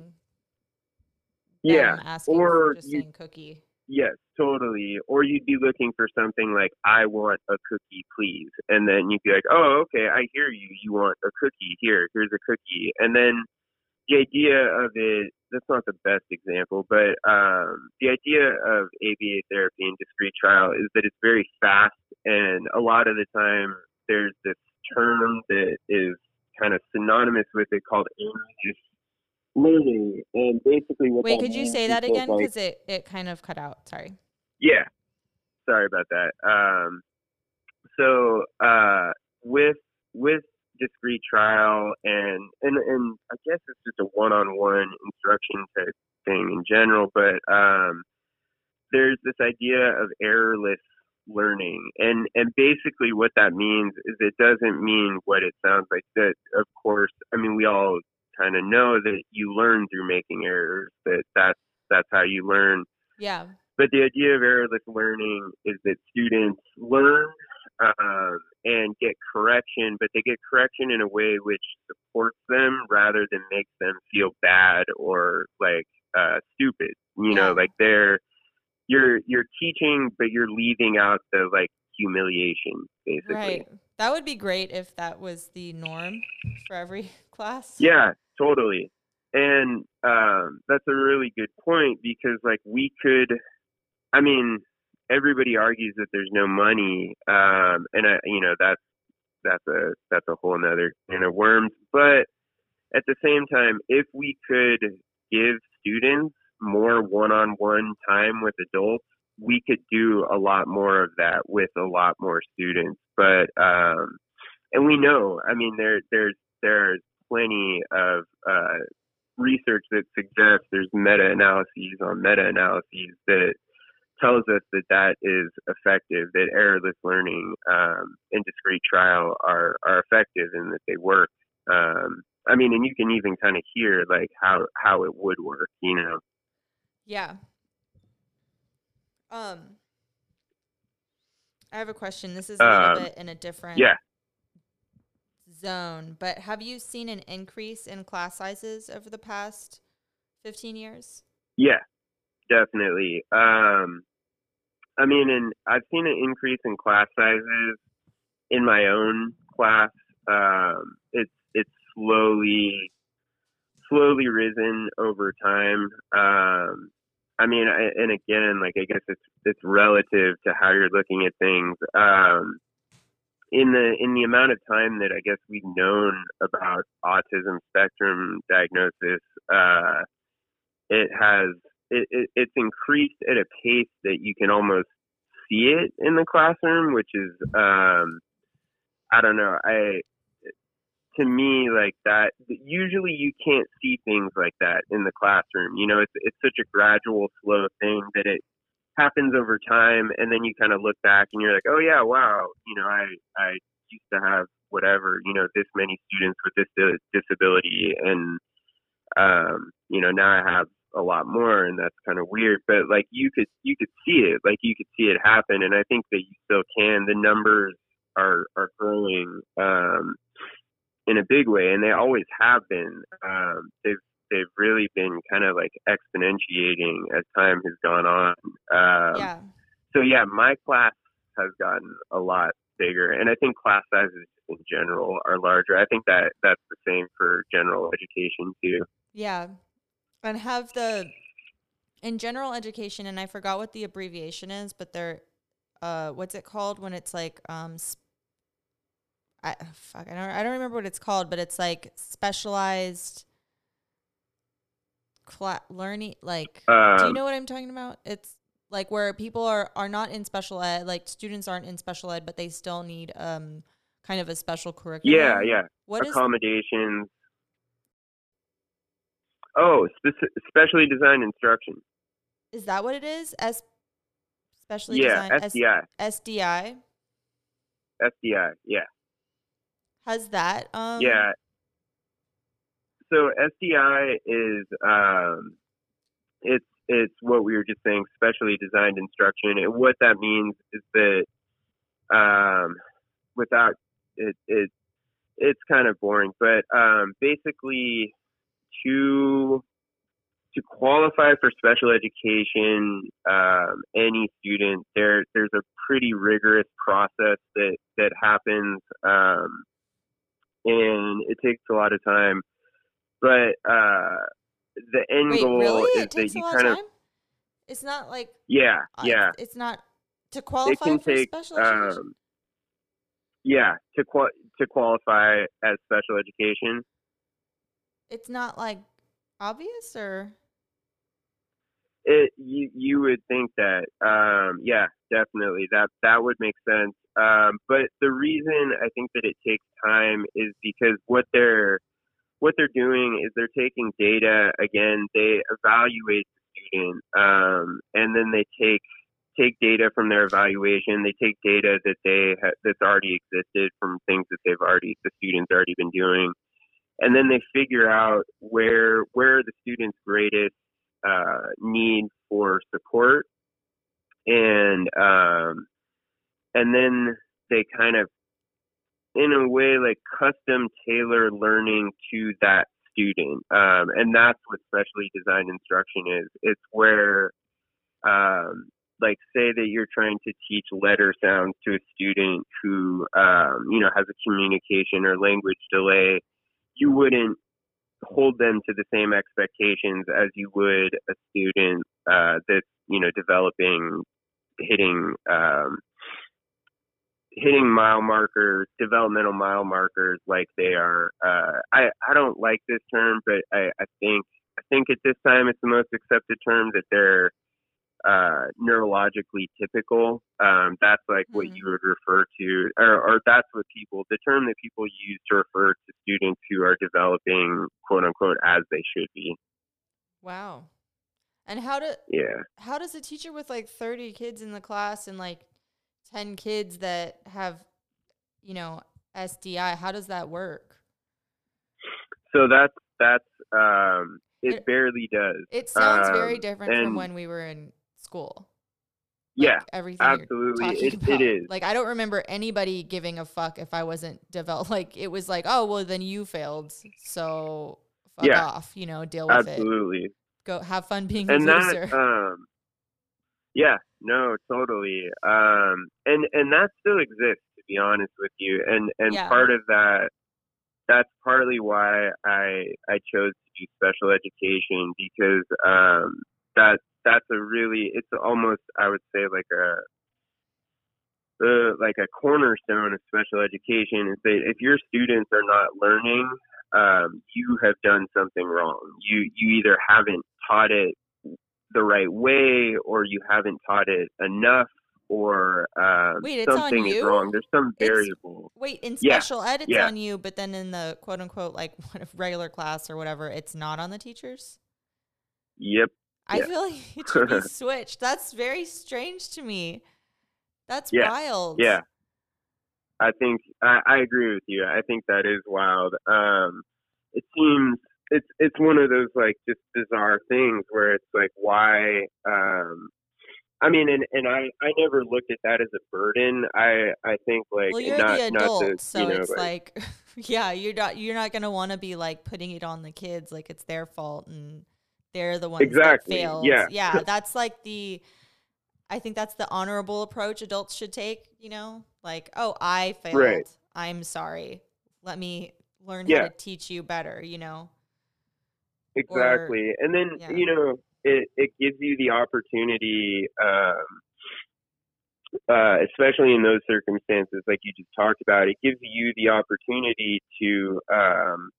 Yeah, asking or just you- saying cookie. Yes, totally. Or you'd be looking for something like, I want a cookie, please. And then you'd be like, oh, okay, I hear you. You want a cookie. Here, here's a cookie. And then the idea of it, that's not the best example, but um, the idea of ABA therapy and discrete trial is that it's very fast. And a lot of the time, there's this term that is kind of synonymous with it called analysis learning. And basically, what Wait, could you say that again? like, Because it, it kind of cut out. Sorry. yeah. Sorry about that. Um, so uh, with with discrete trial and and and I guess it's just a one-on-one instruction type thing in general, but um, there's this idea of errorless learning, and and basically what that means is it doesn't mean what it sounds like. That of course, I mean we all kind of know that you learn through making errors. That that's that's how you learn. Yeah. But the idea of errorless learning is that students learn um, and get correction, but they get correction in a way which supports them rather than makes them feel bad or like uh, stupid. You know, Yeah. like they're you're you're teaching, but you're leaving out the like humiliation, basically. Right. That would be great if that was the norm for every class. Yeah, totally. And um, that's a really good point because, like, we could. I mean, everybody argues that there's no money, um, and I, you know, that's that's a that's a whole nother can of worms. But at the same time, if we could give students more one-on-one time with adults, we could do a lot more of that with a lot more students. But um, and we know, I mean, there there's there's plenty of uh, research that suggests there's meta-analyses on meta-analyses that tells us that that is effective, that errorless learning um, and discrete trial are, are effective and that they work. Um, I mean, and you can even kind of hear like how, how it would work, you know? Yeah. Um I have a question. This is a little Um, bit in a different Yeah. Zone, but have you seen an increase in class sizes over the past 15 years? Yeah, definitely. Um, I mean, and I've seen an increase in class sizes in my own class. Um, it's it's slowly slowly risen over time. Um, I mean, I, and again, like I guess it's it's relative to how you're looking at things. Um, in the in the amount of time that I guess we've known about autism spectrum diagnosis, uh, it has it, it, it's increased at a pace that you can almost see it in the classroom, which is um, I don't know. I to me like that. Usually, you can't see things like that in the classroom. You know, it's it's such a gradual, slow thing that it happens over time, and then you kind of look back and you're like, oh yeah, wow. You know, I I used to have whatever. You know, this many students with this disability, and um, you know, now I have a lot more and that's kind of weird, but like you could, you could see it, like you could see it happen. And I think that you still can. The numbers are, are growing, um, in a big way and they always have been. Um, they've, they've really been kind of like exponentiating as time has gone on. Um, yeah. So yeah, my class has gotten a lot bigger, and I think class sizes in general are larger. I think that that's the same for general education too. Yeah. And have the in general education and I forgot what the abbreviation is, but they're uh what's it called when it's like um sp- I fuck I don't I don't remember what it's called, but it's like specialized cla- learning like Um, do you know what I'm talking about? It's like where people are are not in special ed, like students aren't in special ed, but they still need um kind of a special curriculum. yeah, yeah, What is accommodations. Oh, speci- specially designed instruction. is that what it is? S specially Yeah, designed S- SDI, SDI. SDI. Yeah, Has that um yeah. So SDI is um, it's it's what we were just saying, specially designed instruction. And what that means is that um, without it, it it's kind of boring, but um, basically to to qualify for special education, um, any student there there's a pretty rigorous process that that happens, um, and it takes a lot of time. But uh, the end Wait, goal really? is It that you kind of time? It's not like yeah uh, yeah it's, not to it qualify can for take special education. um, yeah to qual to qualify as special education it's not like obvious or it you you would think that um yeah definitely that that would make sense um but the reason i think that it takes time is because what they're what they're doing is they're taking data again they evaluate the student um and then they take take data from their evaluation. They take data that they ha- that's already existed from things that they've already the students already been doing. And then they figure out where where the students greatest uh, need for support, and um, and then they kind of, in a way, like custom tailor learning to that student, um, and that's what specially designed instruction is. It's where, um, like, say that you're trying to teach letter sounds to a student who, um, you know, has a communication or language delay. You wouldn't hold them to the same expectations as you would a student uh, that's you know developing hitting um, hitting mile markers developmental mile markers like they are uh, I, I don't like this term but I, I think I think at this time it's the most accepted term that they're uh, neurologically typical. Um, that's like what Mhm. you would refer to, or, or that's what people, the term that people use to refer to students who are developing, quote unquote, as they should be. wow. And how do Yeah. how does a teacher with like 30 kids in the class and like 10 kids that have you know SDI how does that work? So that's, that's, um, it, It- barely does. It sounds very Um, different from when we were in school. yeah, everything absolutely. It, it is. Like I don't remember anybody giving a fuck if I wasn't developed. Like it was like, oh well, then you failed, so fuck Yeah. off. You know, deal with it. absolutely. Go have fun being and a loser. that um yeah no totally um and and that still exists to be honest with you and and Yeah. part of that that's partly why i i chose to do special education because um that that's a really it's almost i would say like a the like a cornerstone of special education is that if your students are not learning um, you have done something wrong. You you either haven't taught it the right way, or you haven't taught it enough, or um, Wait, something is wrong. There's some It's- variable. Wait, in Yeah, special ed, it's yeah. on you, but then in the quote unquote like regular class or whatever, it's not on the teachers. Yep. I Yeah. feel like it should be switched. That's very strange to me. That's Yeah, wild. Yeah. I think I, I agree with you. I think that is wild. Um, it seems it's it's one of those like just bizarre things where it's like why um I mean, and and I I never looked at that as a burden. I I think like well, you're not, the adult, to, so you know, it's like, yeah, you're not you're not gonna want to be like putting it on the kids like it's their fault and they're the ones Exactly, that failed. yeah. yeah, that's like the. I think that's the honorable approach adults should take. You know, like, oh, I failed. Right. I'm sorry. Let me learn Yeah. how to teach you better. You know. Exactly, and then yeah. you know it it gives you the opportunity. um uh, especially in those circumstances, like you just talked about, it gives you the opportunity to, um,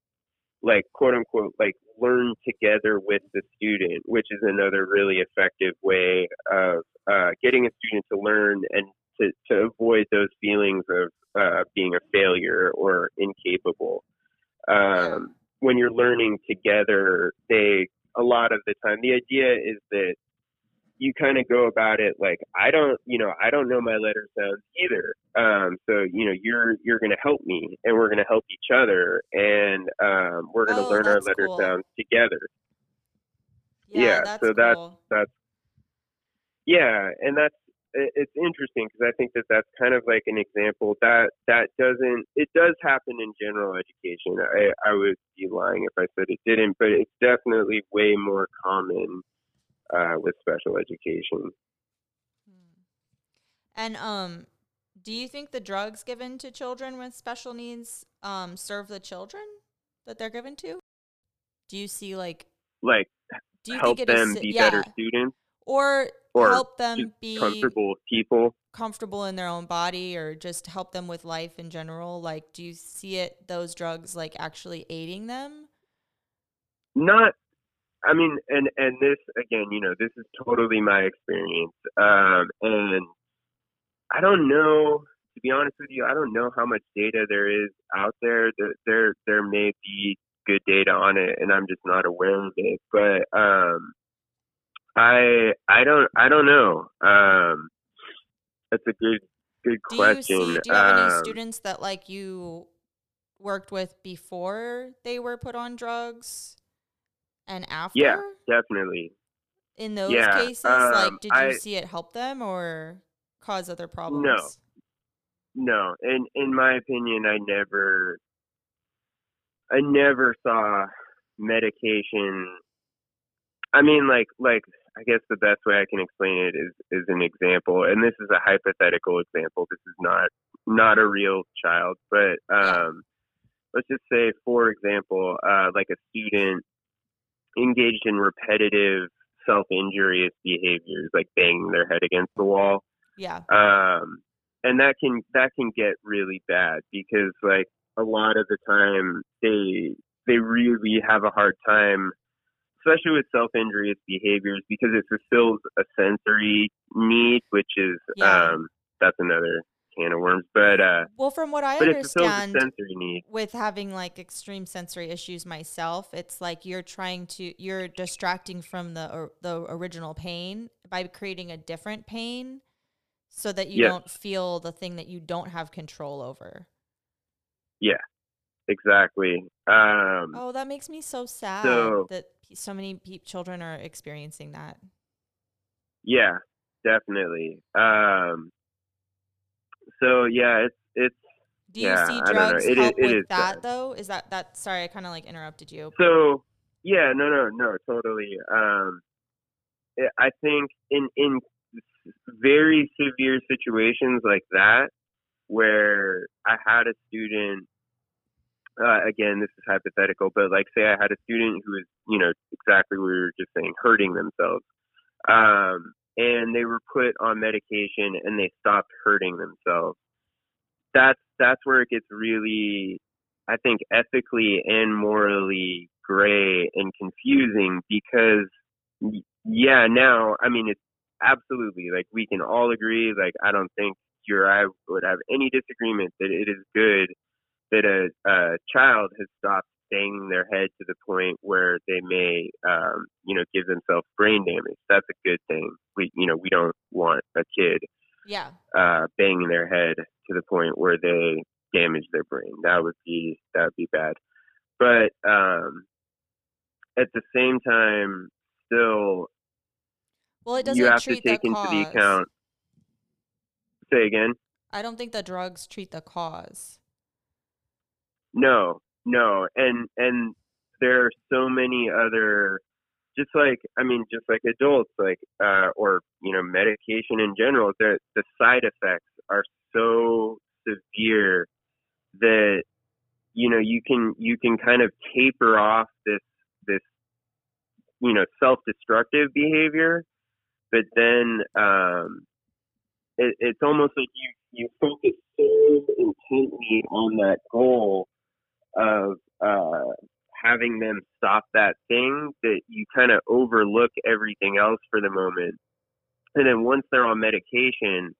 like quote unquote, like learn together with the student, which is another really effective way of uh, getting a student to learn and to, to avoid those feelings of uh, being a failure or incapable. Um, when you're learning together, they a lot of the time the idea is that you kind of go about it like I don't, you know, I don't know my letter sounds either. Um, so you know, you're you're going to help me, and we're going to help each other, and um, we're going to Oh, learn our letter cool. sounds together. Yeah, Yeah, that's so that's- cool. That's yeah, and that's it's interesting because I think that that's kind of like an example that that doesn't it does happen in general education. I I would be lying if I said it didn't, but it's definitely way more common uh, with special education. Hmm. And um, do you think the drugs given to children with special needs um serve the children that they're given to? Do you see like Like do you help think it is them si- be yeah, better students or, or help them be comfortable people. comfortable in their own body or just help them with life in general? Like do you see it those drugs like actually aiding them? Not I mean and and this again, you know, this is totally my experience. Um and I don't know to be honest with you, I don't know how much data there is out there. There there, there may be good data on it and I'm just not aware of it. But um I I don't I don't know. Um that's a good good Do question. you see do you have any Um, students that like you worked with before they were put on drugs and after? Yeah, definitely. In those Yeah, cases, like um, did you I- see it help them or cause other problems? No, in in my opinion, I never, I never saw medication. I mean, like like I guess the best way I can explain it is is an example, and this is a hypothetical example. This is not not a real child, but um, let's just say, for example, uh, like a student engaged in repetitive self-injurious behaviors, like banging their head against the wall Yeah. um and that can that can get really bad because like a lot of the time they they really have a hard time especially with self-injurious behaviors because it fulfills a sensory need which is Yeah. um that's another can of worms but uh Well, from what I but it fulfills a understand, sensory need with having like extreme sensory issues myself, it's like you're trying to you're distracting from the or, the original pain by creating a different pain so that you Yes. don't feel the thing that you don't have control over. Exactly um Oh, that makes me so sad So- that so many pe- children are experiencing that. yeah definitely um so yeah it's it's Do you Yeah, see I don't know. drugs It is- help it with that though? Is that that sorry, I kind of like interrupted you. So yeah, no, no, no, totally. Um, I- I think in in very severe situations like that, where I had a student, uh, again, this is hypothetical, but like say I had a student who was, you know, exactly what we were just saying, hurting themselves, um, and they were put on medication and they stopped hurting themselves. That's that's where it gets really I think ethically and morally gray and confusing because yeah, now I mean it's absolutely like we can all agree like I don't think you or I would have any disagreement that it is good that a, a child has stopped banging their head to the point where they may um, you know give themselves brain damage. That's a good thing. We you know we don't want a kid Yeah. uh, banging their head to the point where they damage their brain. That would be that would be bad. But um, at the same time, still Well, it doesn't you have to take the into cause. the account. Say again. I don't think the drugs treat the cause. No, no, and and there are so many other, just like I mean, just like adults, like uh, or you know, medication in general. The the side effects are so severe that you know you can you can kind of taper off this this you know self-destructive behavior, but then um, it, it's almost like you you focus so intently on that goal of uh, having them stop that thing that you kind of overlook everything else for the moment. And then once they're on medication,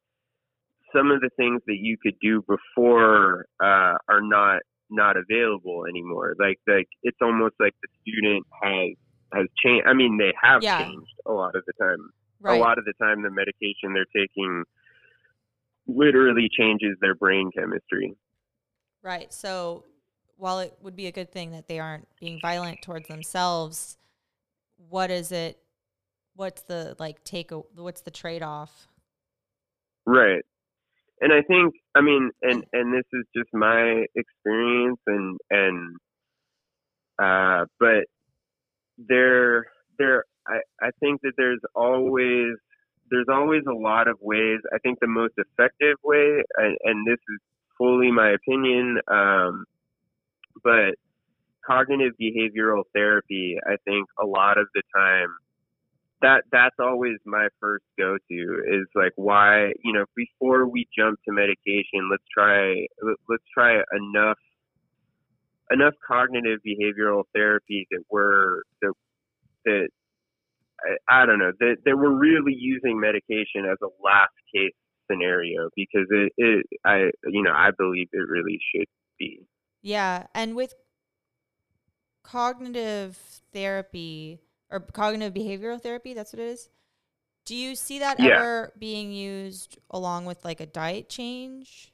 some of the things that you could do before uh, are not not available anymore. Like like it's almost like the student has has changed. I mean, they have Yeah. changed a lot of the time. Right. A lot of the time, the medication they're taking literally changes their brain chemistry. Right. So while it would be a good thing that they aren't being violent towards themselves, what is it? What's the like take? What's the trade off? Right. And I think I mean and and this is just my experience and and uh but there there I I think that there's always there's always a lot of ways. I think the most effective way and, and this is fully my opinion um but cognitive behavioral therapy I think a lot of the time that that's always my first go to is like why you know before we jump to medication let's try let- let's try enough enough cognitive behavioral therapy that we're that that I, I don't know that that we're really using medication as a last case scenario because it, it I you know I believe it really should be Yeah, and with cognitive therapy or cognitive behavioral therapy, that's what it is. Do you see that Yeah. ever being used along with like a diet change?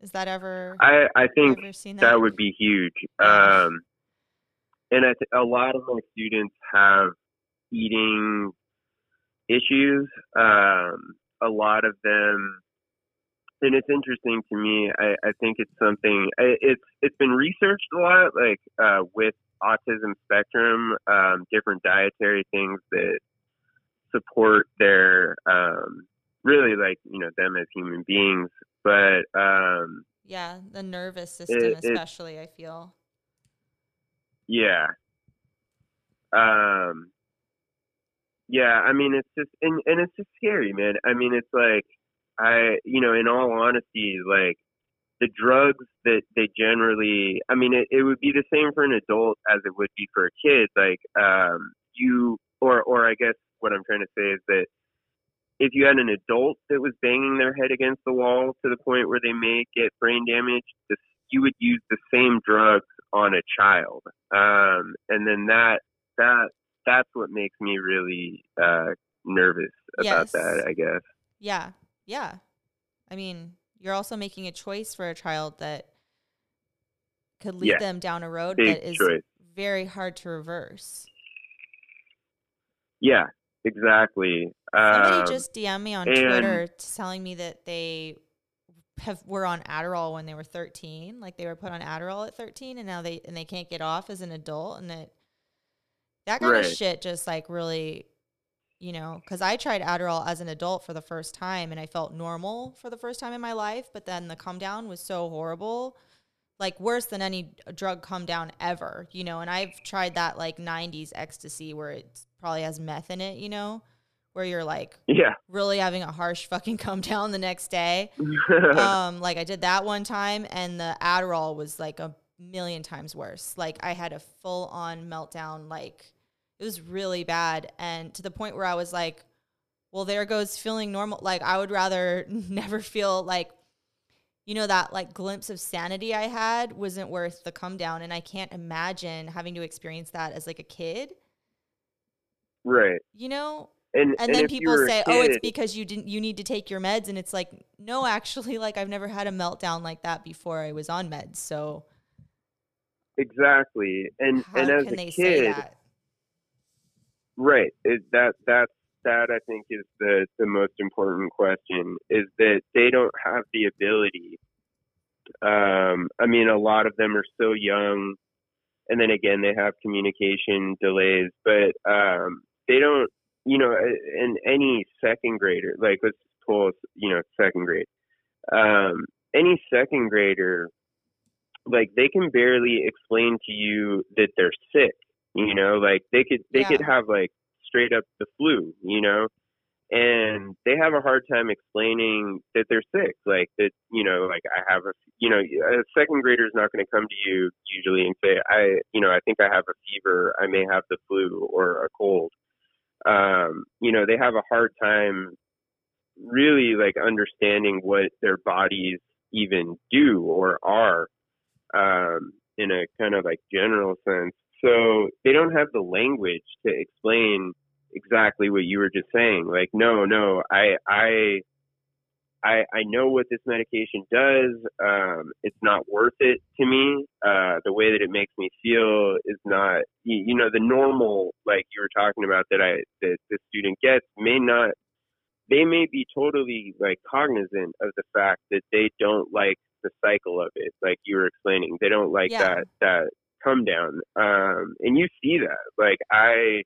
Is that ever? I I think that? that would be huge. Um, and I th- a lot of my students have eating issues. Um, a lot of them, and it's interesting to me. I, I think it's something. I, it's it's been researched a lot, like uh, with autism spectrum, um, different dietary things that support their um, really like you know them as human beings, but um, yeah, the nervous system, It- it- especially. I feel. Yeah. Um yeah, I mean it's just and and it's just scary, man. I mean it's like I you know, in all honesty, like the drugs that they generally I mean it, it would be the same for an adult as it would be for a kid. Like um you or or I guess what I'm trying to say is that if you had an adult that was banging their head against the wall to the point where they may get brain damage, the, you would use the same drugs on a child, um, and then that that that's what makes me really uh, nervous about Yes. that. I guess. Yeah, yeah. I mean, you're also making a choice for a child that could lead Yeah. them down a road Big that is choice. very hard to reverse. Yeah, exactly. Somebody Um, just DM me on and- Twitter telling me that they have were on Adderall when they were 13, like they were put on Adderall at 13 and now they and they can't get off as an adult and it that kind of shit just like really you know, cuz I tried Adderall as an adult for the first time and I felt normal for the first time in my life, but then the come down was so horrible. Like worse than any drug come down ever, you know, and I've tried that like 90s ecstasy where it probably has meth in it, you know, where you're like yeah. really having a harsh fucking come down the next day. um, like I did that one time, and the Adderall was like a million times worse. Like I had a full on meltdown. Like it was really bad, and to the point where I was like, "Well, there goes feeling normal." Like I would rather never feel like, you know, that like glimpse of sanity I had wasn't worth the come down, and I can't imagine having to experience that as like a kid. right. You know, And and, then people say, "Oh, it's because you didn't you need to take your meds." And it's like, "No, actually, like I've never had a meltdown like that before I was on meds." So, exactly. And how and as can a they say kid, that? Right. It, that that's that I think is the the most important question is that they don't have the ability. Um, I mean, a lot of them are so young, and then again they have communication delays, but um, they don't. You know, in any second grader, like let's pull, you know, second grade. Um, any second grader, like they can barely explain to you that they're sick. You know, like they could they Yeah. could have like straight up the flu. You know, and they have a hard time explaining that they're sick. Like that, you know, like I have a, you know, a second grader is not going to come to you usually and say, I, you know, I think I have a fever. I may have the flu or a cold. Um, you know, they have a hard time really like understanding what their bodies even do or are um, in a kind of like general sense. So they don't have the language to explain exactly what you were just saying. Like, no, no, I, I, I, I know what this medication does. Um, it's not worth it to me. Uh, the way that it makes me feel is not, you, you know, the normal, like you were talking about that I, that the student gets may not, they may be totally like cognizant of the fact that they don't like the cycle of it. Like you were explaining, they don't like Yeah. that, that come down. Um, and you see that, like I,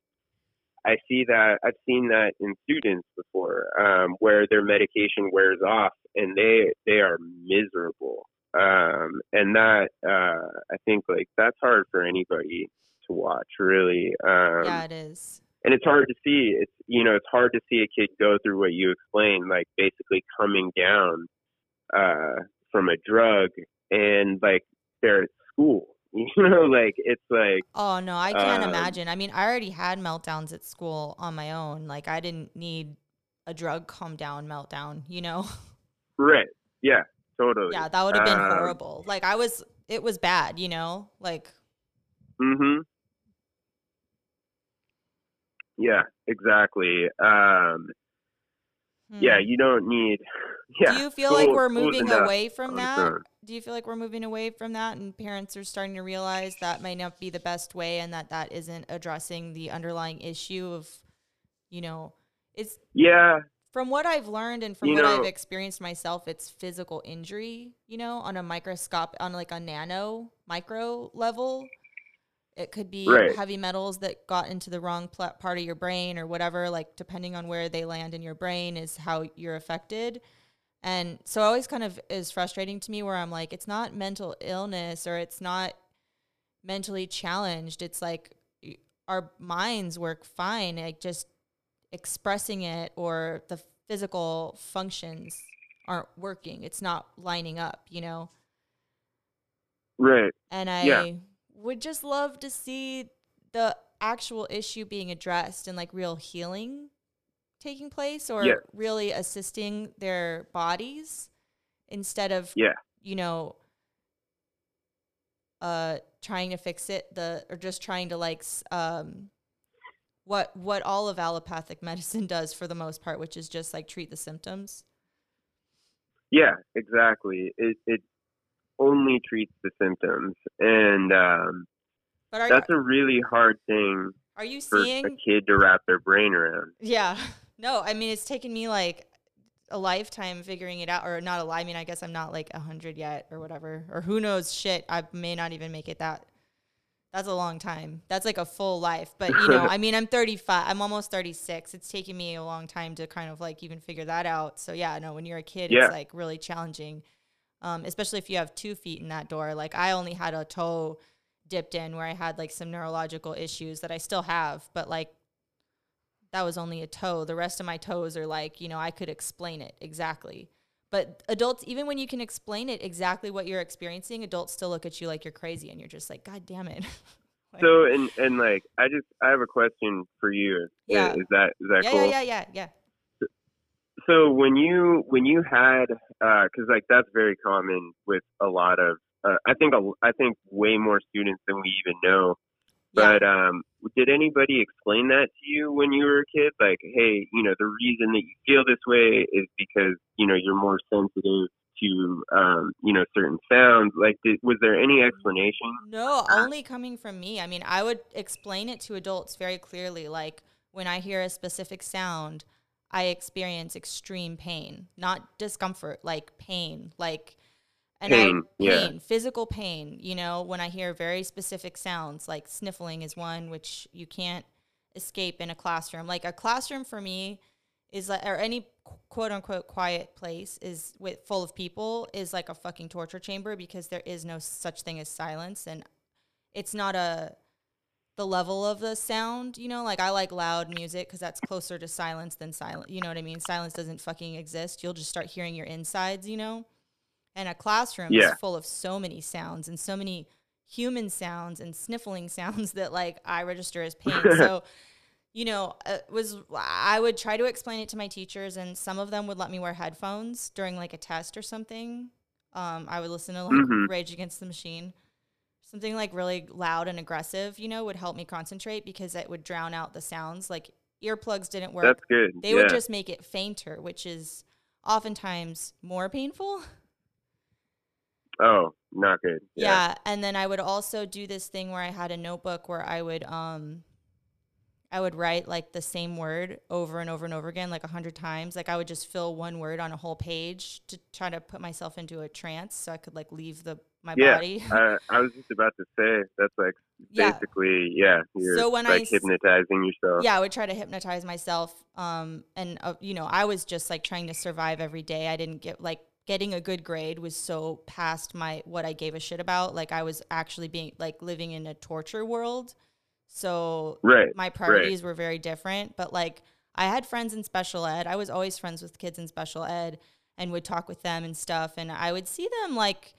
I see that I've seen that in students before, um, where their medication wears off and they they are miserable. Um, and that uh, I think like that's hard for anybody to watch, really. Um, yeah, it is. and it's hard to see. It's you know it's hard to see a kid go through what you explained, like basically coming down uh, from a drug and like they're at school. You know, like it's like Oh no, I can't Um, imagine. I mean, I already had meltdowns at school on my own. Like I didn't need a drug calm down meltdown, you know? right, yeah, totally. yeah, that would have been Um, horrible. Like I was it was bad, you know? Like Mm-hmm. Yeah, exactly. Um, yeah, hmm. you don't need. Yeah. Do you feel like we're moving enough away from that? Do you feel like we're moving away from that and parents are starting to realize that might not be the best way and that that isn't addressing the underlying issue of you know, it's Yeah, from what I've learned and from You what I've experienced myself, it's physical injury, you know, on a microscope, on like a nano micro level. It could be Right. heavy metals that got into the wrong pl- part of your brain or whatever, like depending on where they land in your brain is how you're affected. And so always kind of is frustrating to me where I'm like, it's not mental illness or it's not mentally challenged. It's like our minds work fine. Like just expressing it or the physical functions aren't working. It's not lining up, you know? right. And I Yeah. would just love to see the actual issue being addressed and like real healing taking place or Yeah. really assisting their bodies instead of Yeah. you know uh trying to fix it the or just trying to like um what what all of allopathic medicine does for the most part which is just like treat the symptoms Yeah, exactly. It it only treats the symptoms, and um, but are that's a really hard thing are you for seeing a kid to wrap their brain around. Yeah. No, I mean it's taken me like a lifetime figuring it out or not a lie. I mean, I guess I'm not like a hundred yet or whatever. Or who knows shit. I may not even make it that that's a long time. That's like a full life. But you know, I mean I'm thirty five I'm almost thirty six. It's taken me a long time to kind of like even figure that out. So yeah, no, when you're a kid Yeah. it's like really challenging. Um, especially if you have two feet in that door. Like I only had a toe dipped in where I had like some neurological issues that I still have, but like that was only a toe. The rest of my toes are like, you know, I could explain it exactly. But adults, even when you can explain it exactly what you're experiencing, adults still look at you like you're crazy and you're just like, God damn it. Like, So and and like I just I have a question for you. Yeah. Is that is that yeah, cool? yeah, yeah, yeah, yeah. So when you when you had because like that's very common with a lot of uh, I think a, I think way more students than we even know. Yeah. But um, did anybody explain that to you when you were a kid? Like, hey, you know, the reason that you feel this way is because you know you're more sensitive to um, you know certain sounds. Like, did, was there any explanation? No, only coming from me. I mean, I would explain it to adults very clearly. Like when I hear a specific sound, I experience extreme pain, not discomfort, like pain, like and Pain, I, yeah. pain, physical pain. You know, when I hear very specific sounds, like sniffling is one which you can't escape in a classroom. Like a classroom for me is like, or any quote unquote quiet place is with full of people is like a fucking torture chamber because there is no such thing as silence and it's not a the level of the sound, you know, like I like loud music because that's closer to silence than silent. You know what I mean? Silence doesn't fucking exist. You'll just start hearing your insides, you know? And a classroom Yeah. is full of so many sounds and so many human sounds and sniffling sounds that like I register as pain. so, you know, it was I would try to explain it to my teachers, and some of them would let me wear headphones during like a test or something. Um, I would listen to like Mhm. Rage Against the Machine something like really loud and aggressive, you know, would help me concentrate because it would drown out the sounds. Like earplugs didn't work. That's good. they yeah. would just make it fainter, which is oftentimes more painful. Oh, not good. Yeah. And then I would also do this thing where I had a notebook where I would um I would write like the same word over and over and over again, like a hundred times. Like I would just fill one word on a whole page to try to put myself into a trance so I could like leave the my Yeah. body. Uh, I was just about to say that's like Yeah. basically yeah. You're So when I like s- hypnotizing yourself. yeah, I would try to hypnotize myself. Um, and uh, you know, I was just like trying to survive every day. I didn't get like getting a good grade was so past my what I gave a shit about. Like I was actually being like living in a torture world. So Right. my priorities were very different. But like I had friends in special ed. I was always friends with kids in special ed and would talk with them and stuff. And I would see them like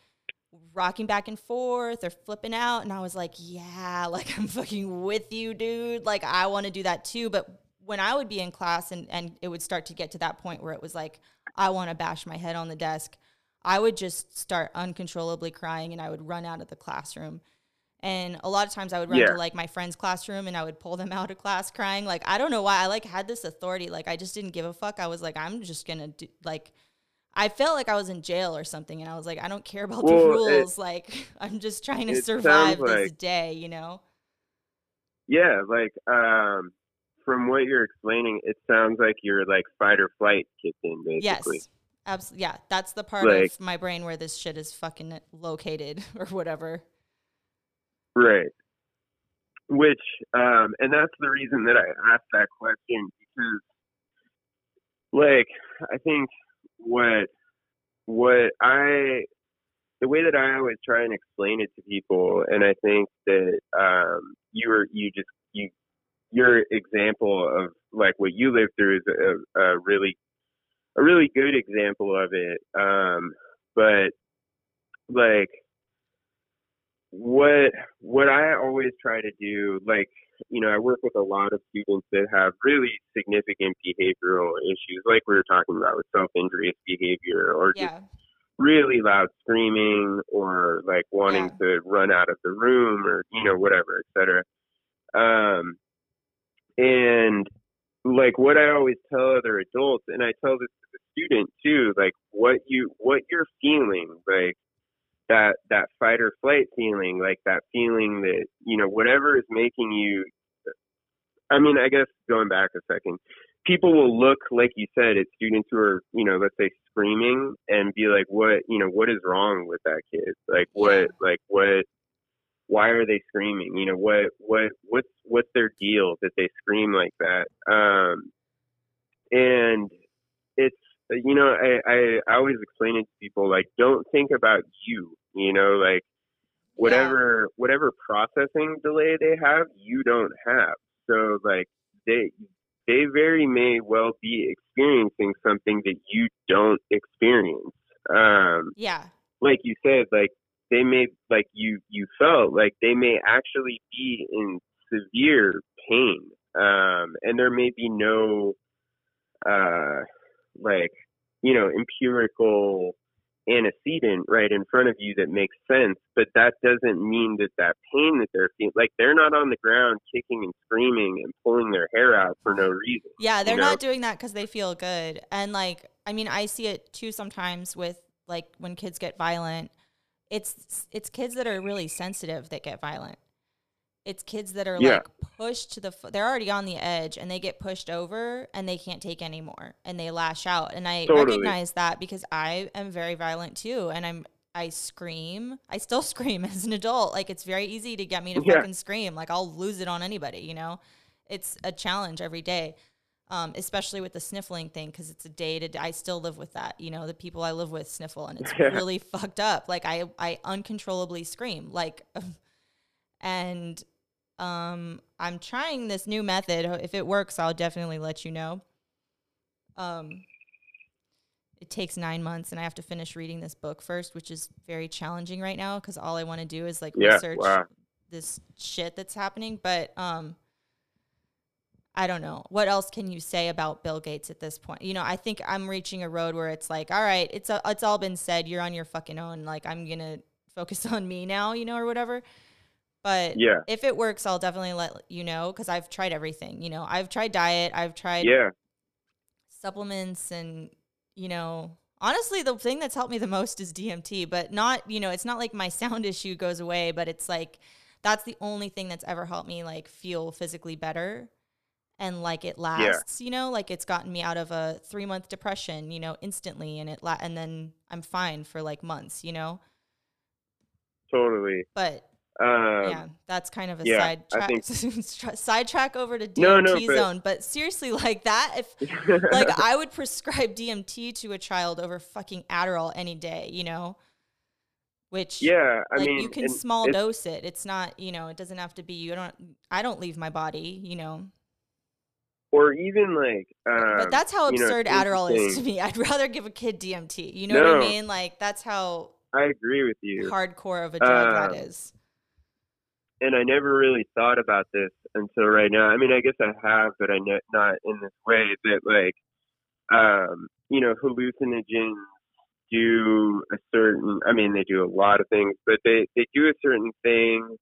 rocking back and forth or flipping out. And I was like, yeah, like I'm fucking with you, dude. Like I want to do that too. But when I would be in class and, and it would start to get to that point where it was like, I want to bash my head on the desk, I would just start uncontrollably crying and I would run out of the classroom. And a lot of times I would run Yeah. to like my friend's classroom and I would pull them out of class crying. Like, I don't know why. I like had this authority. Like, I just didn't give a fuck. I was like, I'm just going to do, like, I felt like I was in jail or something. And I was like, I don't care about the Well, it- rules. like, I'm just trying to survive this like- day, you know? Yeah, like um from what you're explaining, it sounds like your like fight or flight kicked in basically. Yes. Absolutely. Yeah. That's the part Like- of my brain where this shit is fucking located or whatever. Right. Which, um, and that's the reason that I asked that question because, like, I think what, what I, the way that I always try and explain it to people, and I think that, um, you were, you just, your example of like what you lived through is a, a really, a really good example of it. Um, but like, what what I always try to do, like you know, I work with a lot of students that have really significant behavioral issues, like we were talking about with self injurious behavior or just really loud screaming or like wanting Yeah. to run out of the room or you know whatever, etc. Um, and like what I always tell other adults, and I tell this to the student too, like what you what you're feeling, like that that fight or flight feeling, like that feeling that you know whatever is making you. Uh, I mean, I guess going back a second, people will look like you said at students who are you know let's say screaming and be like, what you know what is wrong with that kid? Like what like what why are they screaming? You know, what what what's what's their deal that they scream like that? Um, and it's you know, I, I I always explain it to people like, don't think about you. You know, like whatever whatever processing delay they have, you don't have. So like they they very may well be experiencing something that you don't experience. Um, Yeah. like you said, like they may like you you felt like they may actually be in severe pain. Um and there may be no uh like, you know, empirical antecedent right in front of you that makes sense, but that doesn't mean that that pain that they're feeling, like they're not on the ground kicking and screaming and pulling their hair out for no reason. Yeah, they're you know? not doing that because they feel good. And like, I mean, I see it too sometimes with like when kids get violent. It's it's kids that are really sensitive that get violent. It's kids that are Yeah. like pushed to the they're already on the edge and they get pushed over and they can't take anymore and they lash out. And I Totally. recognize that because I am very violent too and I'm I scream. I still scream as an adult. Like it's very easy to get me to Yeah. fucking scream. Like I'll lose it on anybody, you know? It's a challenge every day. Um, especially with the sniffling thing because it's a day to day. I still live with that. You know, the people I live with sniffle, and it's Yeah. really fucked up. Like I, I uncontrollably scream. Like, and um, I'm trying this new method. If it works, I'll definitely let you know. Um, it takes nine months, and I have to finish reading this book first, which is very challenging right now because all I want to do is like Yeah, research wow. this shit that's happening. But um, I don't know. What else can you say about Bill Gates at this point? You know, I think I'm reaching a road where it's like, all right, it's a, it's all been said. You're on your fucking own. Like I'm gonna focus on me now, you know, or whatever. But Yeah. if it works, I'll definitely let you know because I've tried everything. You know, I've tried diet, I've tried Yeah. supplements, and you know, honestly, the thing that's helped me the most is DMT. But not, you know, it's not like my sound issue goes away, but it's like that's the only thing that's ever helped me like feel physically better and like it lasts. You know, like it's gotten me out of a three month depression. You know, instantly, and it la- and then I'm fine for like months. You know, Totally. but Um, yeah, that's kind of a yeah, side track. sidetrack over to DMT No, no, but- zone. But seriously, like that, if like I would prescribe DMT to a child over fucking Adderall any day, you know? Which yeah, I like mean, you can small dose it. It's not, you know, it doesn't have to be you don't I don't leave my body, you know. Or even like, um, but that's how you know, absurd Adderall is to me. I'd rather give a kid DMT. You know what I mean? Like that's how I agree with you. hardcore of a drug Um, that is. and I never really thought about this until right now. I mean, I guess I have, but I ne- not in this way. That like, um, you know, hallucinogens do a certain. I mean, they do a lot of things, but they they do a certain thing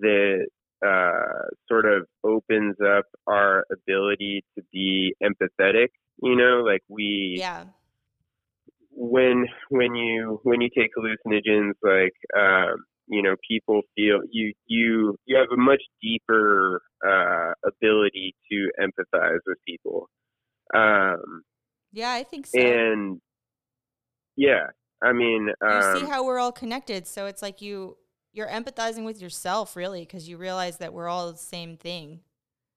that uh, sort of opens up our ability to be empathetic. You know, like we Yeah. when when you when you take hallucinogens like um you know people feel you you you have a much deeper uh ability to empathize with people um Yeah, I think so. and yeah i mean you see um how we're all connected so it's like you you're empathizing with yourself really because you realize that we're all the same thing.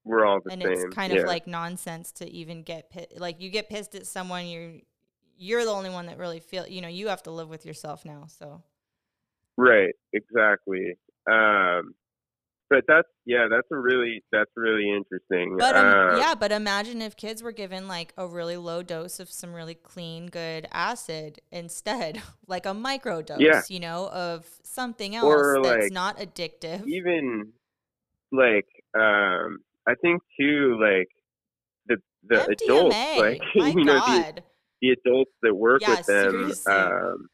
We're all the and same it's kind yeah. of like nonsense to even get pi- like you get pissed at someone you're you're the only one that really feel you know you have to live with yourself now so. Right exactly. Um but that's yeah that's a really that's really interesting but um, um, yeah but imagine if kids were given like a really low dose of some really clean good acid instead like a micro dose Yeah. you know of something else Or, that's like, not addictive even like um I think too like the the MDMA, adults like my you know the, the adults that work with them seriously. um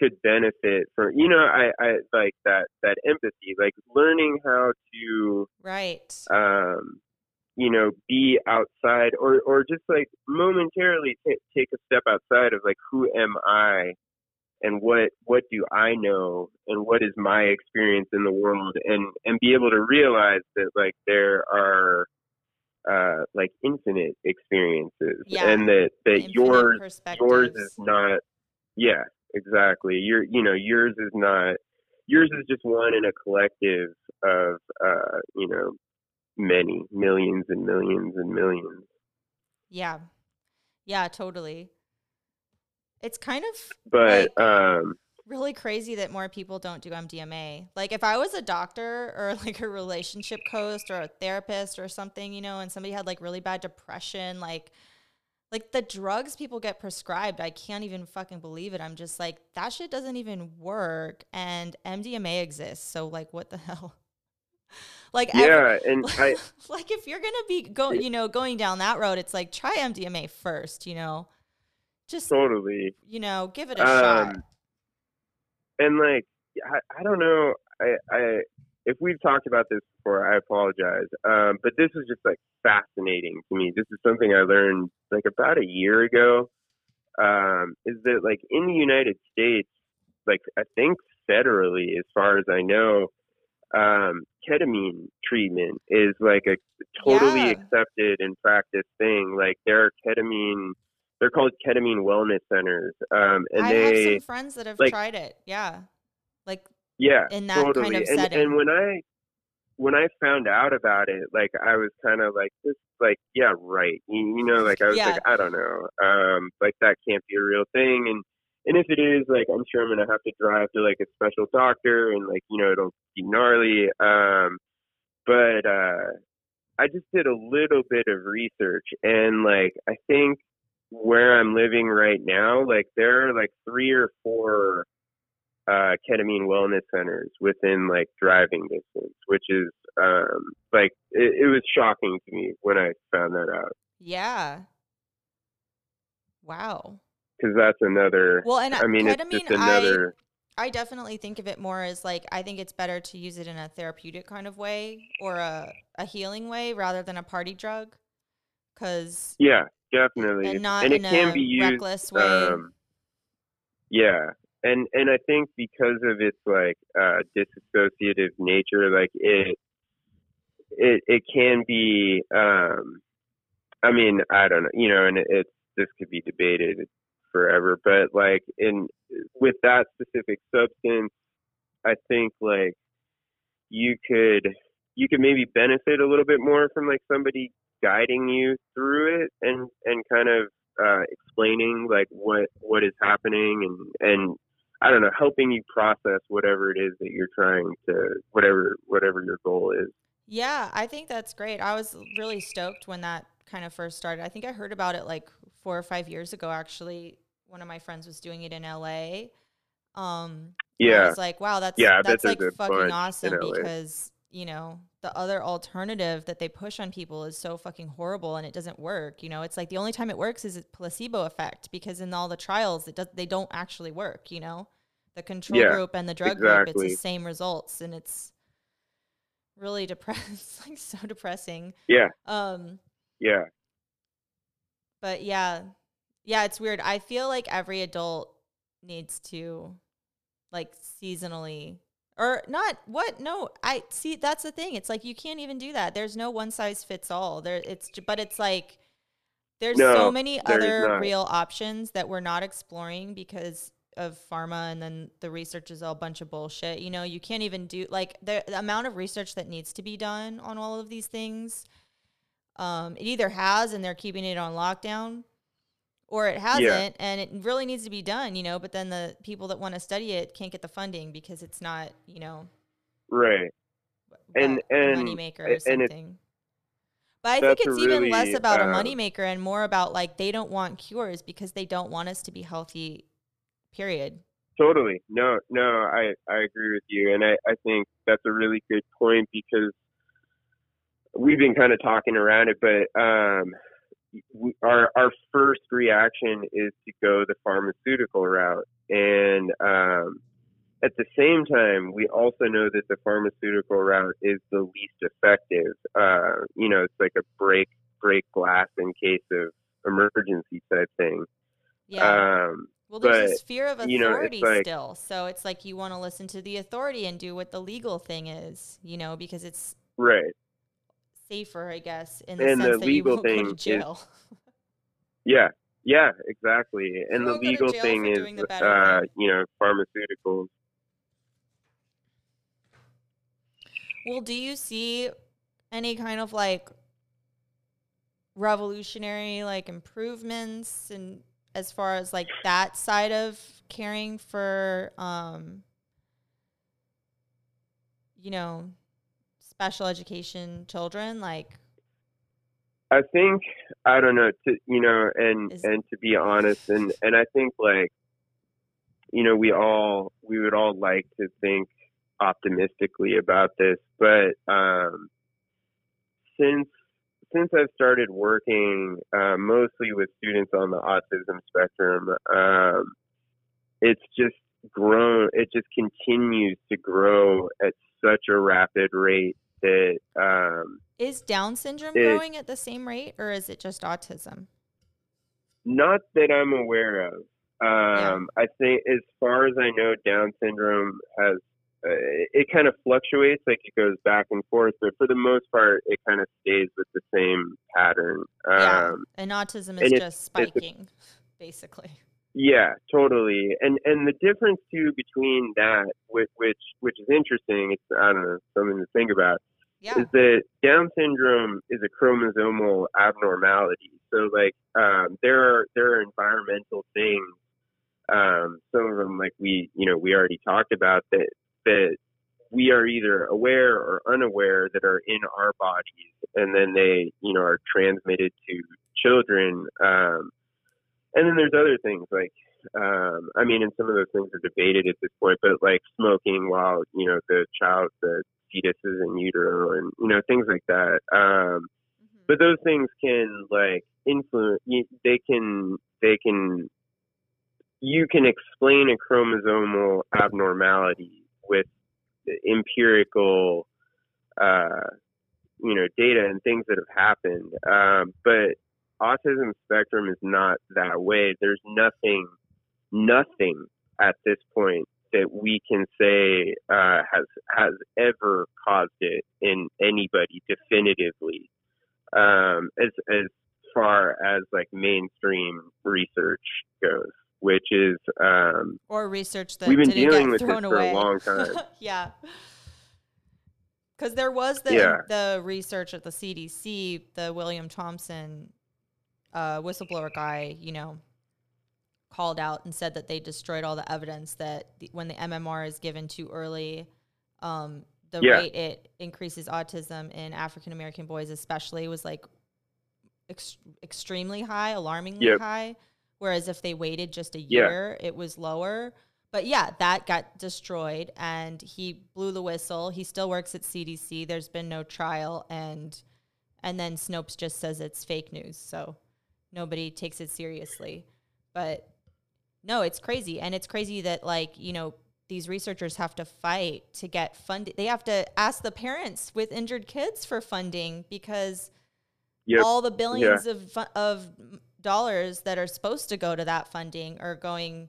could benefit from you know I I like that that empathy like learning how to right. um you know be outside or or just like momentarily t- take a step outside of like who am I and what what do I know and what is my experience in the world and and be able to realize that like there are uh like infinite experiences Yeah, and that that Infinite yours yours is not yeah exactly your you know yours is not yours is just one in a collective of uh you know many millions and millions and millions Yeah. Yeah, totally. It's kind of but Like- um really crazy that more people don't do MDMA. Like if I was a doctor or like a relationship coach or a therapist or something, you know, and somebody had like really bad depression, like like the drugs people get prescribed, I can't even fucking believe it. I'm just like that shit doesn't even work and MDMA exists. So like what the hell? like yeah and i like if you're gonna be go you know going down that road it's like try mdma first you know just totally you know give it a shot um and like I, I don't know I, I if we've talked about this before i apologize um but this is just like fascinating to me this is something i learned like about a year ago um is that like in the united states like i think federally as far as i know um, ketamine treatment is like a totally Yeah. accepted and practiced thing. Like there are ketamine, they're called ketamine wellness centers, um, and I they have some friends that have like- tried it. Yeah. Like Yeah, in that kind totally. of and setting. and when I when I found out about it, like I was kind of like this, like yeah, right. You, you know, like I was Yeah. like I don't know, um, like that can't be a real thing. And and if it is, like I'm sure I'm gonna have to drive to like a special doctor, and like you know it'll be gnarly. Um, but uh, I just did a little bit of research, and like I think where I'm living right now, like there are like three or four uh, ketamine wellness centers within like driving distance, which is um, like it, it was shocking to me when I found that out yeah. Wow. because that's another. Well, and I mean, it's ketamine, just another. I, I definitely think of it more as like I think it's better to use it in a therapeutic kind of way or a, a healing way rather than a party drug, because yeah, definitely, and not and in it can a be used. reckless way. Um, yeah, and and I think because of its like uh, disassociative nature, like it it it can be. Um, I mean, I don't know, you know, and it's this could be debated forever, but like in with that specific substance, I think like you could you could maybe benefit a little bit more from like somebody guiding you through it and and kind of uh, explaining like what what is happening and and I don't know helping you process whatever it is that you're trying to whatever whatever your goal is. Yeah, I think that's great. I was really stoked when that kind of first started. I think I heard about it like four or five years ago. Actually, one of my friends was doing it in LA. Um, I Yeah, was like, wow, that's Yeah, that's like fucking awesome because you know the other alternative that they push on people is so fucking horrible and it doesn't work. You know, it's like the only time it works is a placebo effect because in all the trials it does they don't actually work. You know, the control Yeah, group and the drug group, it's the same results, and it's really depressed, like so depressing. yeah, Um, yeah, but yeah, yeah, it's weird. I feel like every adult needs to like seasonally or not what no i see that's the thing it's like you can't even do that there's no one size fits all there it's but it's like there's so many other not. real options that we're not exploring because of pharma and then the research is all a bunch of bullshit you know you can't even do like the, the amount of research that needs to be done on all of these things um it either has and they're keeping it on lockdown or it hasn't and it really needs to be done you know but then the people that want to study it can't get the funding because it's not you know right. And- and- moneymaker or something but i think it's even less really, about a uh, moneymaker and more about like they don't want cures because they don't want us to be healthy period Totally. No, no, I, I agree with you. And I, I think that's a really good point because we've been kind of talking around it, but um, we, our, our first reaction is to go the pharmaceutical route. And um, at the same time, we also know that the pharmaceutical route is the least effective. Uh, you know, it's like a break, break glass in case of emergency type thing. yeah Um, well there's this but, fear of you know, authority like- still so it's like you want to listen to the authority and do what the legal thing is you know because it's right. Safer i guess in the And the sense that you legal won't go thing to is- jail Yeah, yeah, exactly. And the won't go to legal thing is, the uh, you know, pharmaceuticals. Well, do you see any kind of like revolutionary like improvements and as far as like that side of caring for um you know special education children like I think I don't know to you know, and Is- and to be honest, and and I think like, you know, we all we would all like to think optimistically about this, but um, since since I've started working uh, mostly with students on the autism spectrum, um, it's just grown. It just continues to grow at such a rapid rate that um, is down syndrome It- growing at the same rate or is it just autism not that I'm aware of. Um, I think, as far as I know, Down syndrome has uh, it kind of fluctuates, like it goes back and forth, but for the most part, it kind of stays with the same pattern. yeah. Um, And autism and is it's- just spiking, basically. Yeah, totally. And and the difference too between that, which which which is interesting. It's I don't know something to think about. Yeah. Is that Down syndrome is a chromosomal abnormality. So like um, there are there are environmental things. Um, some of them like we you know we already talked about that that we are either aware or unaware that are in our bodies, and then they you know are transmitted to children. Um, and then there's other things like, um, I mean, and some of those things are debated at this point, but like smoking while, you know, the child, the fetus is in utero and, you know, things like that. Um, Mhm. but those things can like influence, they can, they can, you can explain a chromosomal abnormality with empirical, uh, you know, data and things that have happened. Um, but autism spectrum is not that way. There's nothing, nothing at this point that we can say uh, has has ever caused it in anybody definitively. Um, as as far as like mainstream research goes, which is um, Or research that we've been dealing with this thrown for away. a long time. yeah. Because there was the Yeah. the research at the CDC, the William Thompson uh, whistleblower guy, you know, called out and said that they destroyed all the evidence that the, when the MMR is given too early, um, the Yeah. rate it increases autism in African American boys, especially, was like ex- extremely high, alarmingly Yep. high. Whereas if they waited just a Yeah. year, it was lower. But yeah, that got destroyed, and he blew the whistle. He still works at CDC. There's been no trial, and and then Snopes just says it's fake news, so nobody takes it seriously. But no, it's crazy, and it's crazy that like you know these researchers have to fight to get funded. They have to ask the parents with injured kids for funding because Yep. all the billions of of dollars that are supposed to go to that funding are going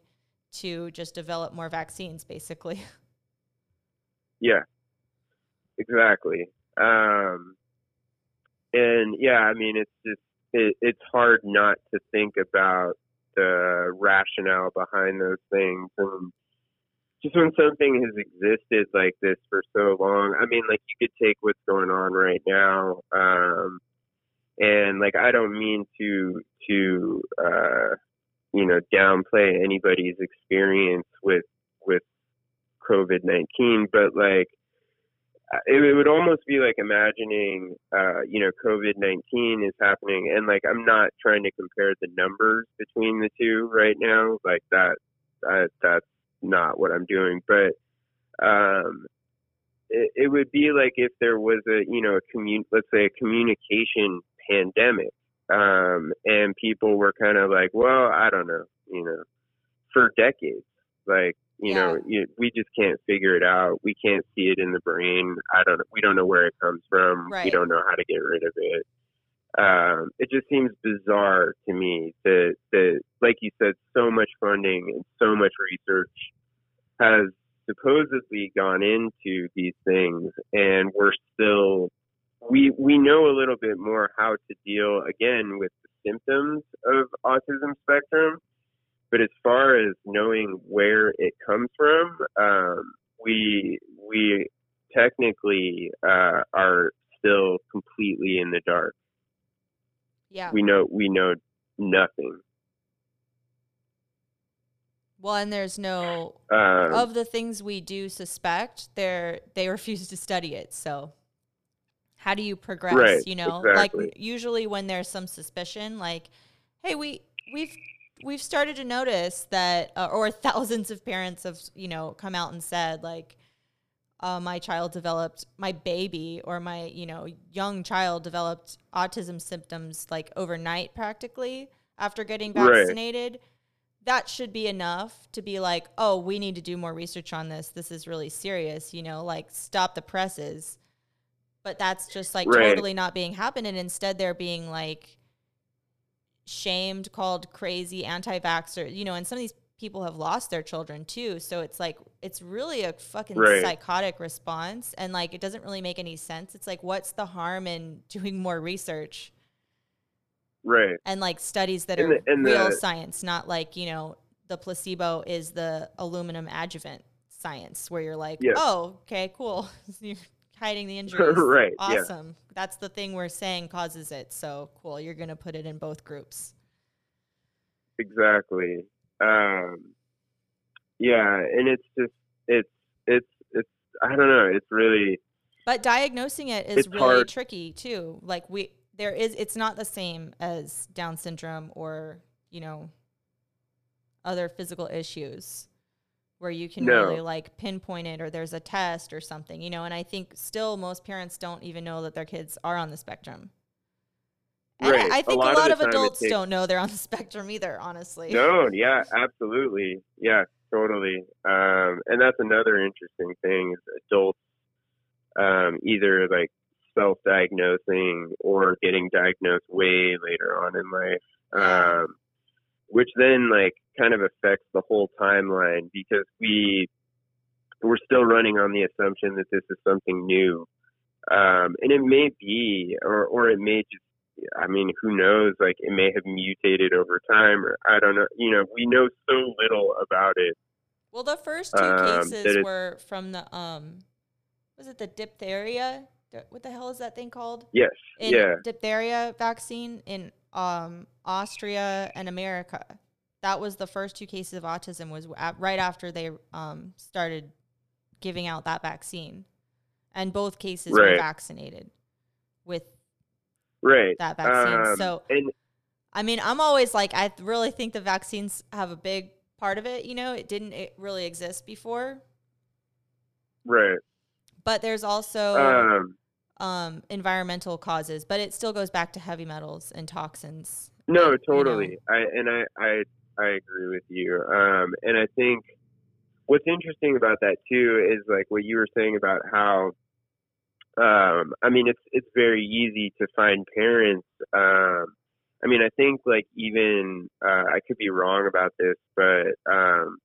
to just develop more vaccines, basically. Yeah, exactly. Um, and yeah, I mean, it's just it, it's hard not to think about the rationale behind those things, and just when something has existed like this for so long. I mean, like you could take what's going on right now, um, and like I don't mean to to uh, you know downplay anybody's experience with with COVID nineteen, but like it, it would almost be like imagining, uh, you know, COVID nineteen is happening, and like I'm not trying to compare the numbers between the two right now, like that, that that's not what I'm doing, but um, it, it would be like if there was a, you know, a commun, let's say a communication pandemic, um, and people were kind of like, well, I don't know, you know, for decades, like you know you, we just can't figure it out. We can't see it in the brain. I don't we don't know where it comes from. We don't know how to get rid of it. Um it just seems bizarre to me that that like you said so much funding and so much research has supposedly gone into these things and we're still we we know a little bit more how to deal again with the symptoms of autism spectrum but as far as knowing where it comes from, um, we we technically uh, are still completely in the dark. yeah. We know we know nothing. Well, and there's no Um, of the things we do suspect, they they refuse to study it. So how do you progress? Right, you know, exactly. like usually when there's some suspicion, like, hey, we we've we've started to notice that, uh, or thousands of parents have you know come out and said like. Uh, my child developed my baby or my you know young child developed autism symptoms like overnight practically after getting Right. vaccinated that should be enough to be like, oh, we need to do more research on this. This is really serious, you know, like stop the presses. But that's just like Right. totally not being happened. And instead they're being like shamed, called crazy, anti vaxxer, you know, and some of these people have lost their children too. So it's like it's really a fucking Right. psychotic response and like it doesn't really make any sense. It's like what's the harm in doing more research right. and like studies that And are the- real the- science, not like, you know, the placebo is the aluminum adjuvant science where you're like, Yes. "Oh, okay, cool. hiding the injuries." Right, yeah. Awesome. That's the thing we're saying causes it. So, cool. You're going to put it in both groups. Exactly. Um, yeah, and it's just it's it's it's I don't know. It's really But diagnosing it is really hard. tricky too. Like we there is it's not the same as down syndrome or, you know, other physical issues where you can No. really like pinpoint it or there's a test or something, you know, and I think still most parents don't even know that their kids are on the spectrum. And Right. I, I A think a lot lot, of of, adults takes- don't know they're on the spectrum either, honestly. no, yeah, absolutely, yeah, totally. Um, and that's another interesting thing is adults um, either like self-diagnosing or getting diagnosed way later on in life, um, which then like kind of affects the whole timeline because we we're still running on the assumption that this is something new, um, and it may be, or or it may just. I mean, who knows? Like, it may have mutated over time, or I don't know. You know, we know so little about it. Well, the first two Um, cases were from the um, was it the diphtheria? What the hell is that thing called? Yes, In yeah, diphtheria vaccine in um Austria and America. That was the first two cases of autism. Was a- right after they um started giving out that vaccine, and both cases were vaccinated with right. that vaccine. Um, so and I mean, I'm always like, I really think the vaccines have a big part of it. You know, it didn't it really exist before, right. but there's also Um, um, environmental causes, but it still goes back to heavy metals and toxins. No, you totally. I and I, I I agree with you. Um, and I think what's interesting about that too is like what you were saying about how um I mean it's it's very easy to find parents um I mean I think like even uh I could be wrong about this, but um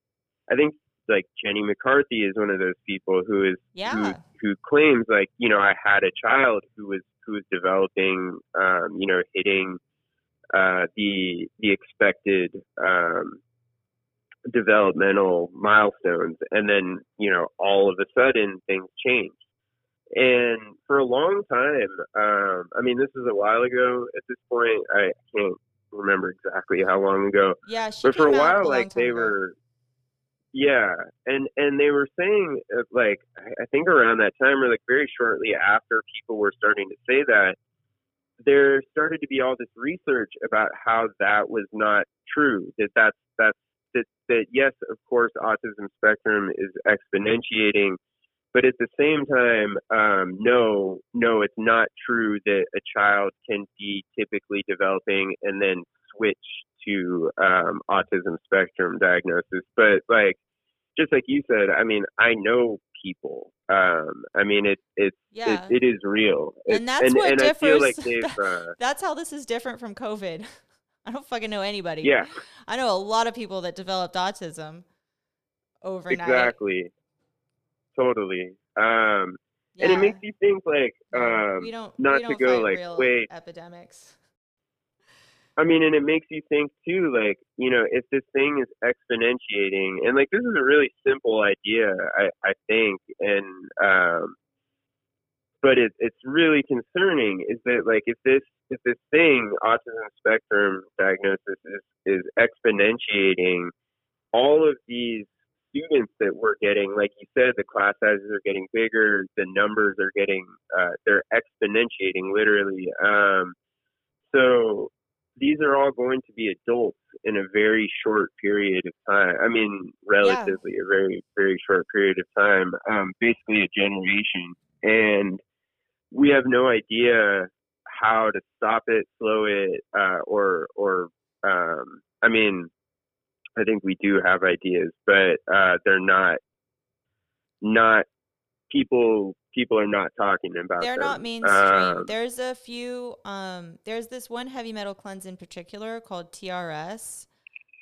I think like Jenny McCarthy is one of those people who is Yeah. who who claims like you know I had a child who was who was developing um, you know hitting uh, the the expected um, developmental milestones, and then you know all of a sudden things change. And for a long time, um, I mean, this is a while ago. At this point, I can't remember exactly how long ago Yeah, but for a while like they ago. were yeah and and they were saying uh, like I- think around that time or like very shortly after people were starting to say that there started to be all this research about how that was not true that that's that's that that yes of course autism spectrum is exponentiating but at the same time um no no it's not true that a child can be typically developing and then switch to um autism spectrum diagnosis but like just like you said i mean i know people um i mean it it's Yeah. it, it is real And that's and, what and feel like differs- uh, That's how this is different from COVID. I don't fucking know anybody. yeah I know a lot of people that developed autism overnight. exactly totally um and it makes you think like um we don't not we to don't go, like, real wait. epidemics. I mean, and it makes you think too, like, you know, if this thing is exponentiating, and like, this is a really simple idea, I, I think, and, um, but it, it's really concerning is that, like, if this, if this thing, autism spectrum diagnosis is, is exponentiating all of these students that we're getting, like you said, the class sizes are getting bigger, the numbers are getting, uh, they're exponentiating literally. Um, so these are all going to be adults in a very short period of time. I mean, relatively a very, very short period of time, um, basically a generation. And we have no idea how to stop it, slow it, uh, or, or, um, I mean, I think we do have ideas, but, uh, they're not, not people, people are not talking about They're them. not mainstream. Um, there's a few. Um, there's this one heavy metal cleanse in particular called TRS.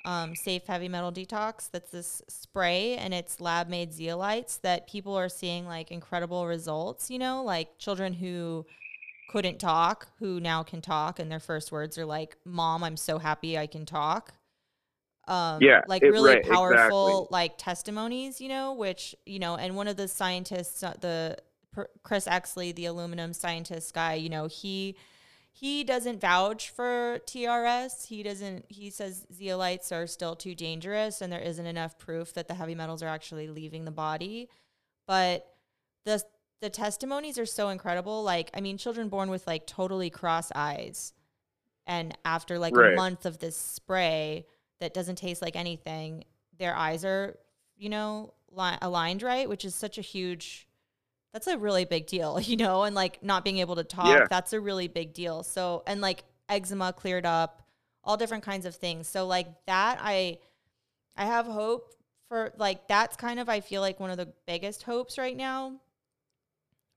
um, Safe Heavy Metal Detox. That's this spray, and it's lab made zeolites that people are seeing like incredible results. You know, like children who couldn't talk who now can talk, and their first words are like, "Mom, I'm so happy I can talk." Um, Yeah, like it- really right, powerful exactly. like testimonies, you know, which you know, and one of the scientists, uh, the Chris Exley, the aluminum scientist guy, you know, he he doesn't vouch for TRS. He doesn't. He says zeolites are still too dangerous, and there isn't enough proof that the heavy metals are actually leaving the body. But the the testimonies are so incredible. Like, I mean, children born with like totally cross eyes, and after like a month of this spray that doesn't taste like anything, their eyes are, you know, li- aligned right, which is such a huge. That's a really big deal, you know, and like not being able to talk, Yeah. that's a really big deal. So, and like eczema cleared up, all different kinds of things. So, like that, I, I have hope for like that's kind of I feel like one of the biggest hopes right now.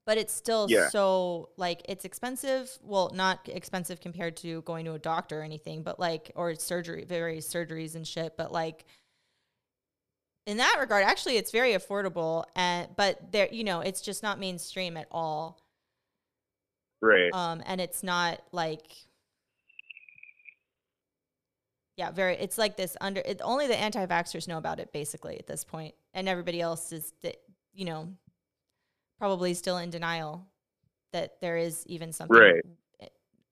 But it's still Yeah. so like it's expensive. Well, not expensive compared to going to a doctor or anything, but like or surgery, various surgeries and shit. But like in that regard, actually, it's very affordable. And but there, you know, it's just not mainstream at all. Right. Um, and it's not like yeah, very. It's like this under. It, only the anti-vaxxers know about it, basically, at this point, and everybody else is, that you know, probably still in denial that there is even something. Right.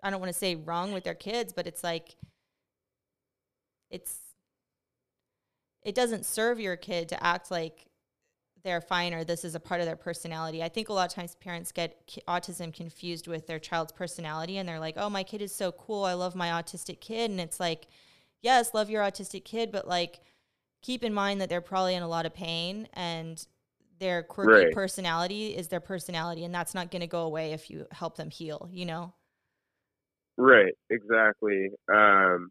I don't want to say wrong with their kids, but it's like it's it doesn't serve your kid to act like they're fine or this is a part of their personality. I think a lot of times parents get autism confused with their child's personality and they're like, "Oh, my kid is so cool. I love my autistic kid." And it's like, "Yes, love your autistic kid, but like keep in mind that they're probably in a lot of pain and their quirky Right. personality is their personality and that's not going to go away if you help them heal, you know?" Right. Exactly. Um.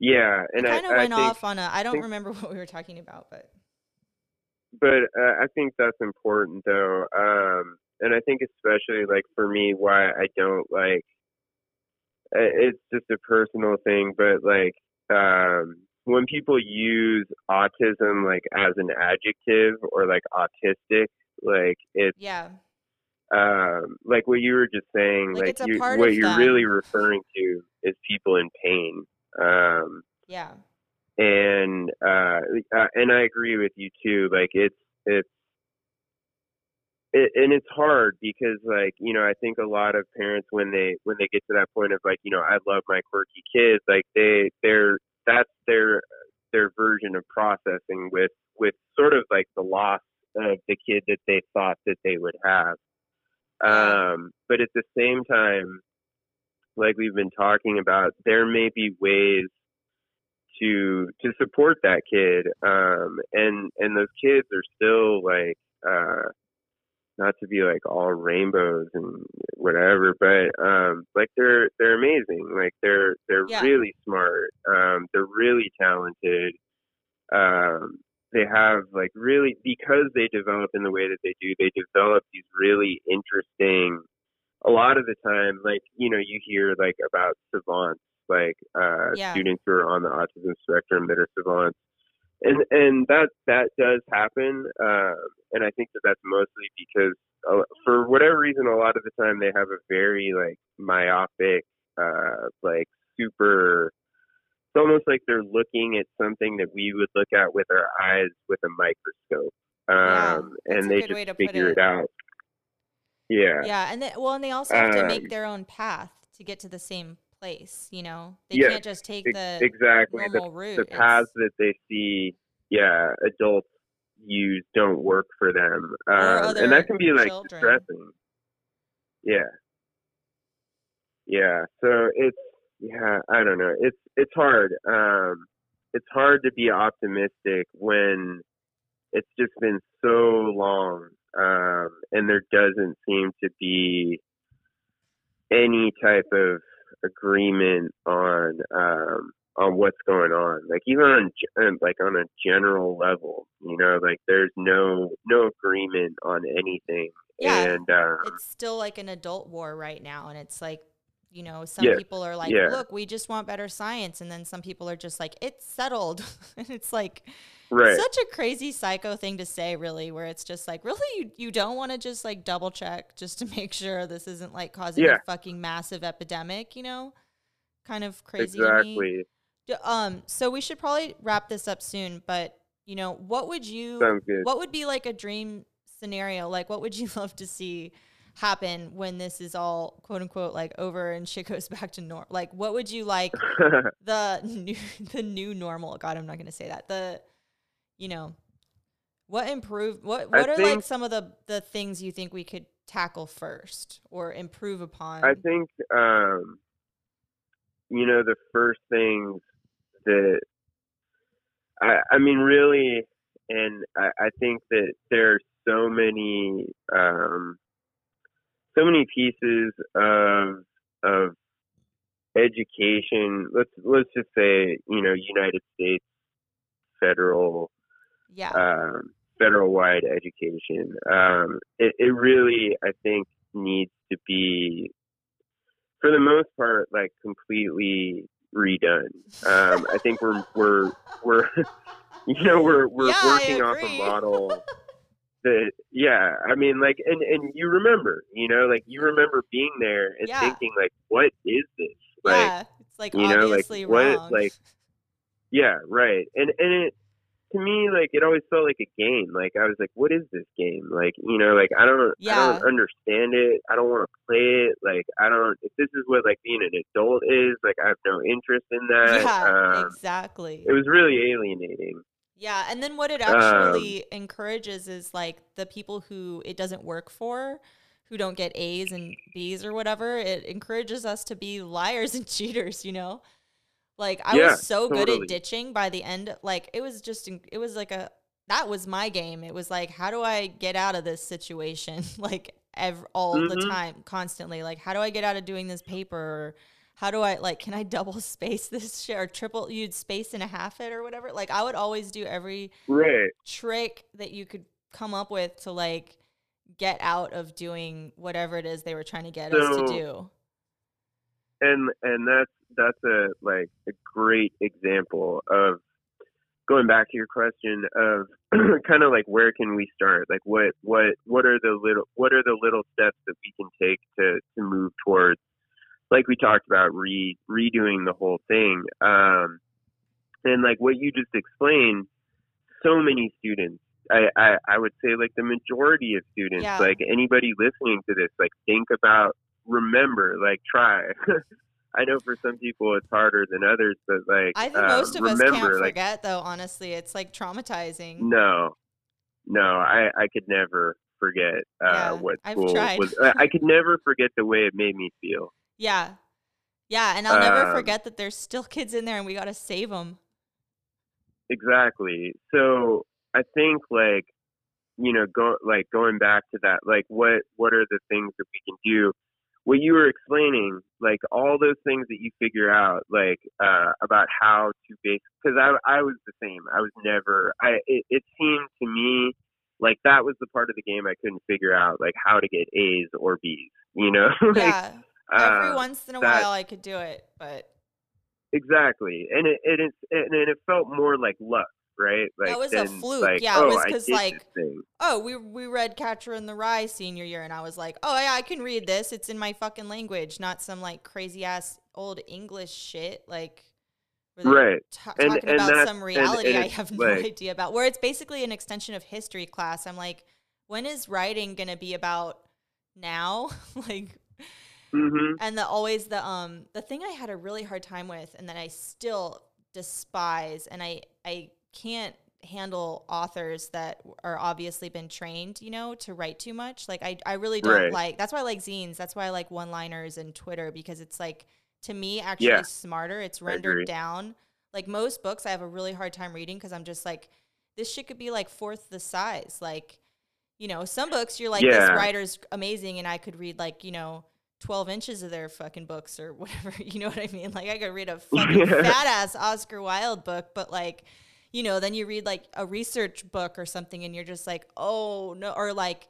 Yeah, and I I, kind of I went think, off on a I don't think- remember what we were talking about, but but uh, I think that's important though. Um, and I think especially like for me, why I don't like it's just a personal thing, but like um, when people use autism like as an adjective or like autistic, like it's yeah. um, like what you were just saying, Like like, you, what you're them. really referring to is people in pain. Um, Yeah. and uh, uh and I agree with you too. Like it's it's it, and it's hard because like you know I think a lot of parents when they when they get to that point of like you know I love my quirky kids like they they're that's their their version of processing with with sort of like the loss of the kid that they thought that they would have. Um, but at the same time, like we've been talking about, there may be ways to to support that kid um and and those kids are still like uh not to be like all rainbows and whatever but um like they're they're amazing like they're they're Yeah. really smart um they're really talented um they have like really because they develop in the way that they do they develop these really interesting a lot of the time like you know you hear like about savants like uh Yeah. students who are on the autism spectrum that are savants and and that that does happen um and i think that that's mostly because uh, for whatever reason a lot of the time they have a very like myopic uh like super it's almost like they're looking at something that we would look at with our eyes with a microscope um and they just figure it. it out yeah Yeah, and they, well, and they also have to Um, make their own path to get to the same place. You know, they Yeah, can't just take the exactly the normal route. the paths that they see, yeah, adults use don't work for them, um, and that can be like children. distressing. Yeah, yeah. So it's yeah, I don't know. It's it's hard. Um, it's hard to be optimistic when it's just been so long, um, and there doesn't seem to be any type of agreement on um on what's going on. Like even on uh, like on a general level you know like there's no no agreement on anything. Yeah, and um it's still like an adult war right now, and it's like you know, some people are like, yeah. look, we just want better science. And then some people are just like, it's settled. and it's like right. such a crazy psycho thing to say, really, where it's just like, really, you, you don't want to just like double check just to make sure this isn't like causing Yeah. a fucking massive epidemic, you know? Kind of crazy exactly. Um, so we should probably wrap this up soon, but you know, what would you what would be like a dream scenario? Like what would you love to see happen when this is all quote unquote like over and shit goes back to normal? Like what would you like the new the new normal? God, I'm not gonna say that. The you know what improved what I what are like some of the the things you think we could tackle first or improve upon? I think um, you know the first things that I, I mean really, and I, I think that there's so many um, so many pieces of of education. Let's let's just say you know United States federal yeah. um, federal wide education. Um, it, it really, I think, needs to be, for the most part, like completely redone. Um, I think we're we're we're you know we're we're Yeah, working off a model. That yeah, I mean, like, and and you remember, you know, like you remember being there and Yeah. thinking, like, what is this? Like, yeah. It's like you know, like, obviously what- wrong. like, Yeah, right. And and it to me like it always felt like a game. Like I was like, what is this game? Like you know, like I don't I don't understand it. I don't want to play it. Like I don't. If this is what like being an adult is, like I have no interest in that. yeah, Um, exactly. it was really alienating. Yeah, and then what it Um, actually encourages is like the people who it doesn't work for, who don't get A's and B's or whatever. It encourages us to be liars and cheaters, you know? Like I Yeah, was so good at ditching by the end like it was just it was like a that was my game. It was like how do I get out of this situation like ev- all the Mhm. time constantly like how do I get out of doing this paper or how do I like can I double space this shit or triple you'd space and a half it or whatever? Like I would always do every Right. trick that you could come up with to like get out of doing whatever it is they were trying to get us to do. and and that's that's a like a great example of going back to your question of kind of like where can we start like what what what are the little what are the little steps that we can take to to move towards like we talked about re redoing the whole thing um and like what you just explained so many students I, I, I would say like the majority of students, Yeah. like anybody listening to this, like think about, remember, like try. I know for some people it's harder than others, but like I think um, most of us remember, can't like forget though, honestly. It's like traumatizing. no, no, I I could never forget uh, Yeah, what school was. I could never forget the way it made me feel. Yeah. Yeah, and I'll never Um, forget that there's still kids in there and we got to save them. Exactly. So I think like you know go like going back to that like what what are the things that we can do what you were explaining like all those things that you figure out like uh about how to base because I I was the same I was never I it, it seemed to me like that was the part of the game I couldn't figure out like how to get A's or B's you know like yeah. Every uh, once in a that- while I could do it, but exactly and it it is and it felt more like luck right like That was a fluke. like, Yeah, it oh, was because like, oh, we we read Catcher in the Rye senior year, and I was like, oh yeah, I can read this. It's in my fucking language, not some like crazy ass old English shit. Like, Right. And- talking and about some reality I have no like- idea about. Where it's basically an extension of history class. I'm like, when is writing gonna be about now? like, hmm and the always the um the thing I had a really hard time with and that I still despise and I I can't handle authors that are obviously been trained, you know, to write too much. Like I I really don't Right. like that's why I like zines. That's why I like one-liners and Twitter because it's like to me actually Yeah. smarter. It's rendered down. Like most books I have a really hard time reading because I'm just like this shit could be like fourth the size. Like you know, some books you're like this writer's amazing and I could read like, you know, 12 inches of their fucking books or whatever. You know what I mean? Like I could read a fucking fat ass Oscar Wilde book, but like, you know, then you read like a research book or something and you're just like, oh no, or like,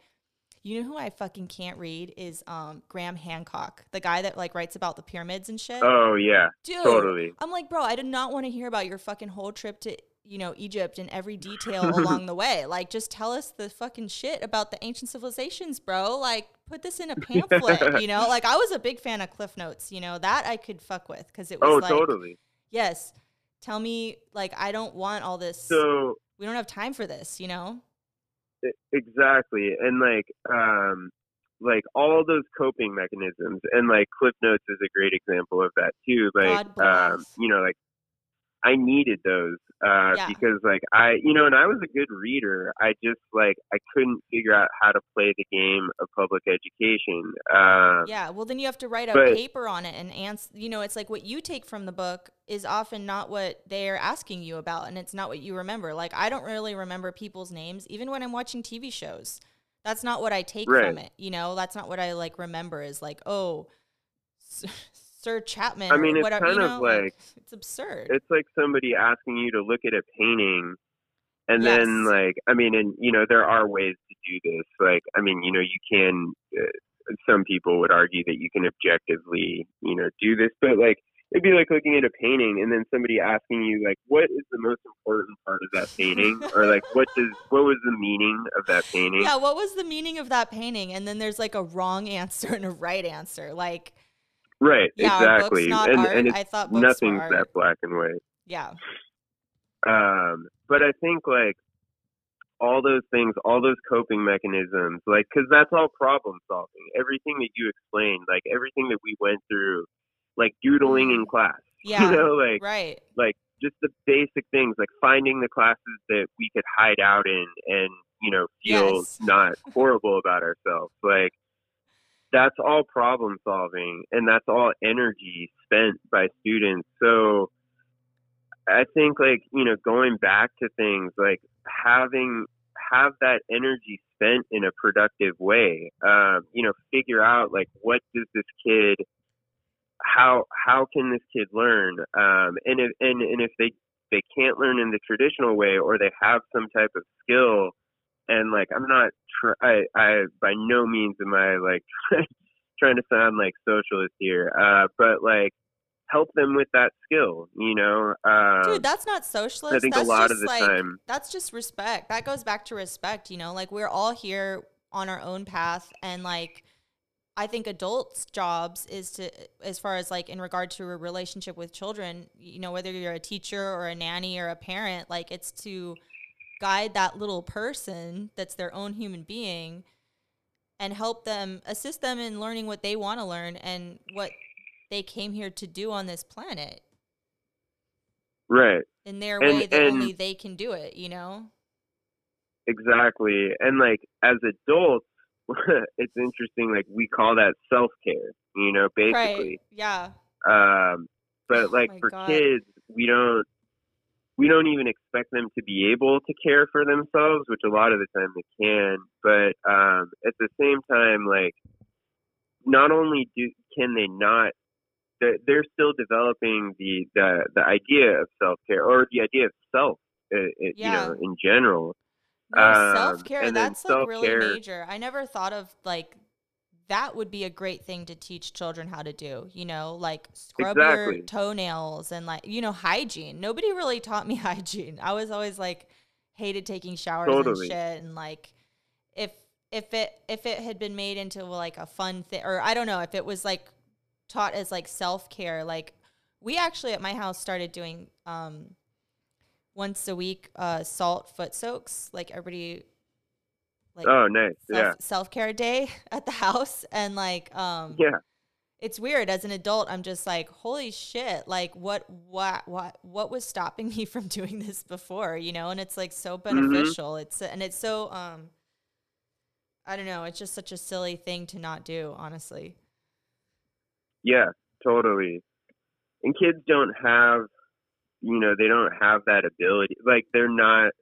You know who I fucking can't read is um Graham Hancock, the guy that like writes about the pyramids and shit. Oh yeah, Dude, totally. I'm like, bro, I did not want to hear about your fucking whole trip to you know Egypt and every detail along the way. Like, just tell us the fucking shit about the ancient civilizations, bro. Like, put this in a pamphlet. you know, like I was a big fan of Cliff Notes. You know that I could fuck with because it was Oh, like, totally. yes, tell me like I don't want all this. So we don't have time for this. You know. exactly, and like um, like all those coping mechanisms, and like Cliff Notes is a great example of that too. Like um, you know, like I needed those uh, Yeah. because like I, you know, and I was a good reader. I just like I couldn't figure out how to play the game of public education. Um, Yeah, well, then you have to write a but- paper on it and answer. You know, it's like what you take from the book is often not what they're asking you about, and it's not what you remember. Like, I don't really remember people's names, even when I'm watching TV shows. That's not what I take from it. You know, that's not what I like remember. Is like, oh, Sir Chapman. I mean, it's whatever, kind you of know? like- it's absurd. it's like somebody asking you to look at a painting and then like i mean and you know there are ways to do this like i mean you know you can uh, some people would argue that you can objectively you know do this but like it'd be like looking at a painting and then somebody asking you like what is the most important part of that painting or like what does what was the meaning of that painting yeah, what was the meaning of that painting? And then there's like a wrong answer and a right answer. Like, right yeah, exactly are books not and art? and it's I thought nothing's that black and white Yeah. Um, but I think like all those things, all those coping mechanisms, like, cause that's all problem solving. Everything that you explained, like everything that we went through, like doodling in class, Mm. Yeah. you know, like, Right. like just the basic things, like finding the classes that we could hide out in and, you know, feel Yes. not horrible about ourselves. Like, that's all problem solving and that's all energy spent by students. So I think like, you know, going back to things like having have that energy spent in a productive way. Um, you know, figure out like what does this kid how how can this kid learn? Um and if and, and if they they can't learn in the traditional way or they have some type of skill and like I'm not tr- I I by no means am I like trying to sound like socialist here uh but like help them with that skill you know um Dude, that's not socialist. I think that's a lot of the like, time That's just respect. That goes back to respect, you know? Like we're all here on our own path and like I think adults' jobs is to as far as like in regard to a relationship with children, you know, whether you're a teacher or a nanny or a parent, like it's to guide that little person that's their own human being and help them assist them in learning what they want to learn and what they came here to do on this planet right in their And- way that and- only they can do it, you know? exactly and like as adults it's interesting like we call that self-care you know basically Right. Yeah. um but Oh like my for God. kids we don't we don't even expect them to be able to care for themselves which a lot of the time they can but um at the same time like not only do can they not they're, still developing the the the idea of self-care or the idea of self uh, uh, you know in general No, Um, self-care and that's like really major. I never thought of like that would be a great thing to teach children how to do, you know, like scrub your toenails and like, you know, hygiene. Nobody really taught me hygiene. I was always like hated taking showers Totally. and shit and like if if it if it had been made into like a fun thing or I don't know, if it was like taught as like self-care, like we actually at my house started doing um once a week uh salt foot soaks like everybody like oh nice yeah self, self-care day at the house and like um yeah it's weird as an adult i'm just like holy shit like what what what what was stopping me from doing this before you know and it's like so Mm-hmm. beneficial it's and it's so um i don't know it's just such a silly thing to not do honestly Yeah, totally. And kids don't have, you know, they don't have that ability. Like they're not,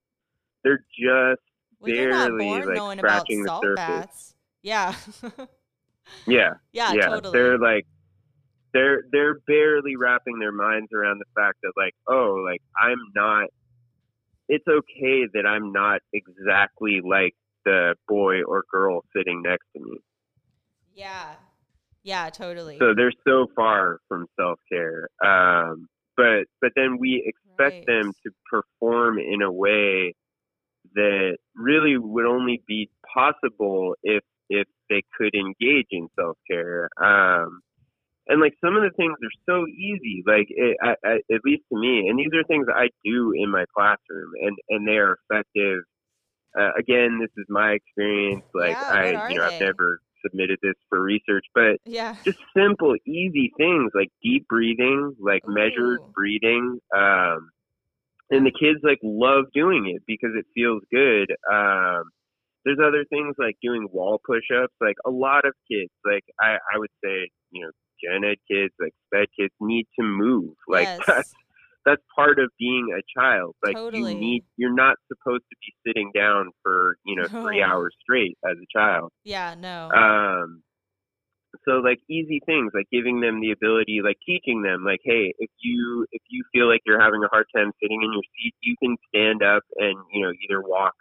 they're just well barely born like knowing about scratching the salt surface. baths yeah Yeah, yeah, yeah. totally They're like, they're they're barely wrapping their minds around the fact that like, oh, like I'm not. It's okay that I'm not exactly like the boy or girl sitting next to me. Yeah. Yeah, totally. So they're so far from self care. Um, but but then we expect Right. them to perform in a way that really would only be possible if if they could engage in self care. Um, and like some of the things are so easy, like it, I, I, at least to me. And these are things I do in my classroom, and and they are effective. Uh, again, this is my experience. Like Yeah, I, you know, they? I've never submitted this for research, but yeah. just simple, easy things like deep breathing, like measured breathing. Um, and the kids like love doing it because it feels good. Um, there's other things like doing wall push-ups. Like a lot of kids, like I, I would say, you know, gen ed kids, like sped kids need to move. Like yes. that's that's part of being a child. Like Totally. you need, you're not supposed to be sitting down for you know three hours straight as a child. yeah, no. Um, so like easy things like giving them the ability, like teaching them, like, hey, if you if you feel like you're having a hard time sitting in your seat, you can stand up and you know either walk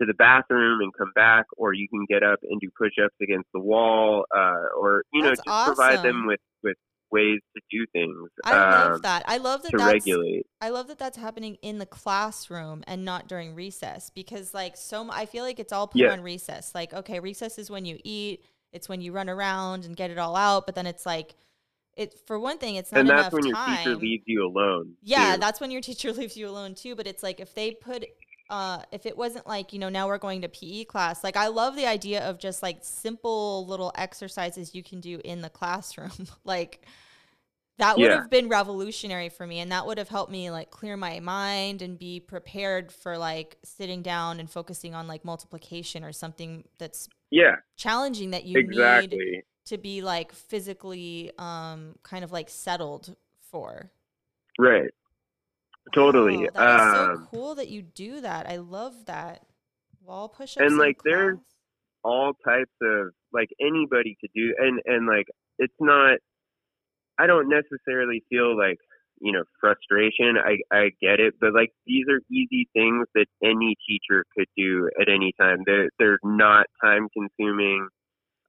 to the bathroom and come back, or you can get up and do push-ups against the wall, uh, or you know That's just provide them with with ways to do things I love um, that. I love that to that's regulate. I love that that's happening in the classroom and not during recess because like so i feel like it's all put Yeah. on recess. Like okay, recess is when you eat, it's when you run around and get it all out, but then it's like it for one thing it's not And enough that's when your teacher leaves you alone. Yeah, too. that's when your teacher leaves you alone too, but it's like if they put uh if it wasn't like, you know, now we're going to PE class. Like I love the idea of just like simple little exercises you can do in the classroom. like that would Yeah. have been revolutionary for me and that would have helped me like clear my mind and be prepared for like sitting down and focusing on like multiplication or something that's yeah, challenging that you need to be like physically um kind of like settled for. Right. Totally. Wow, that is so um, cool that you do that. I love that. Wall push-ups And, like, there's- all types of like anybody could do and and like it's not I don't necessarily feel like you know frustration I I get it but like these are easy things that any teacher could do at any time. They're they're not time consuming.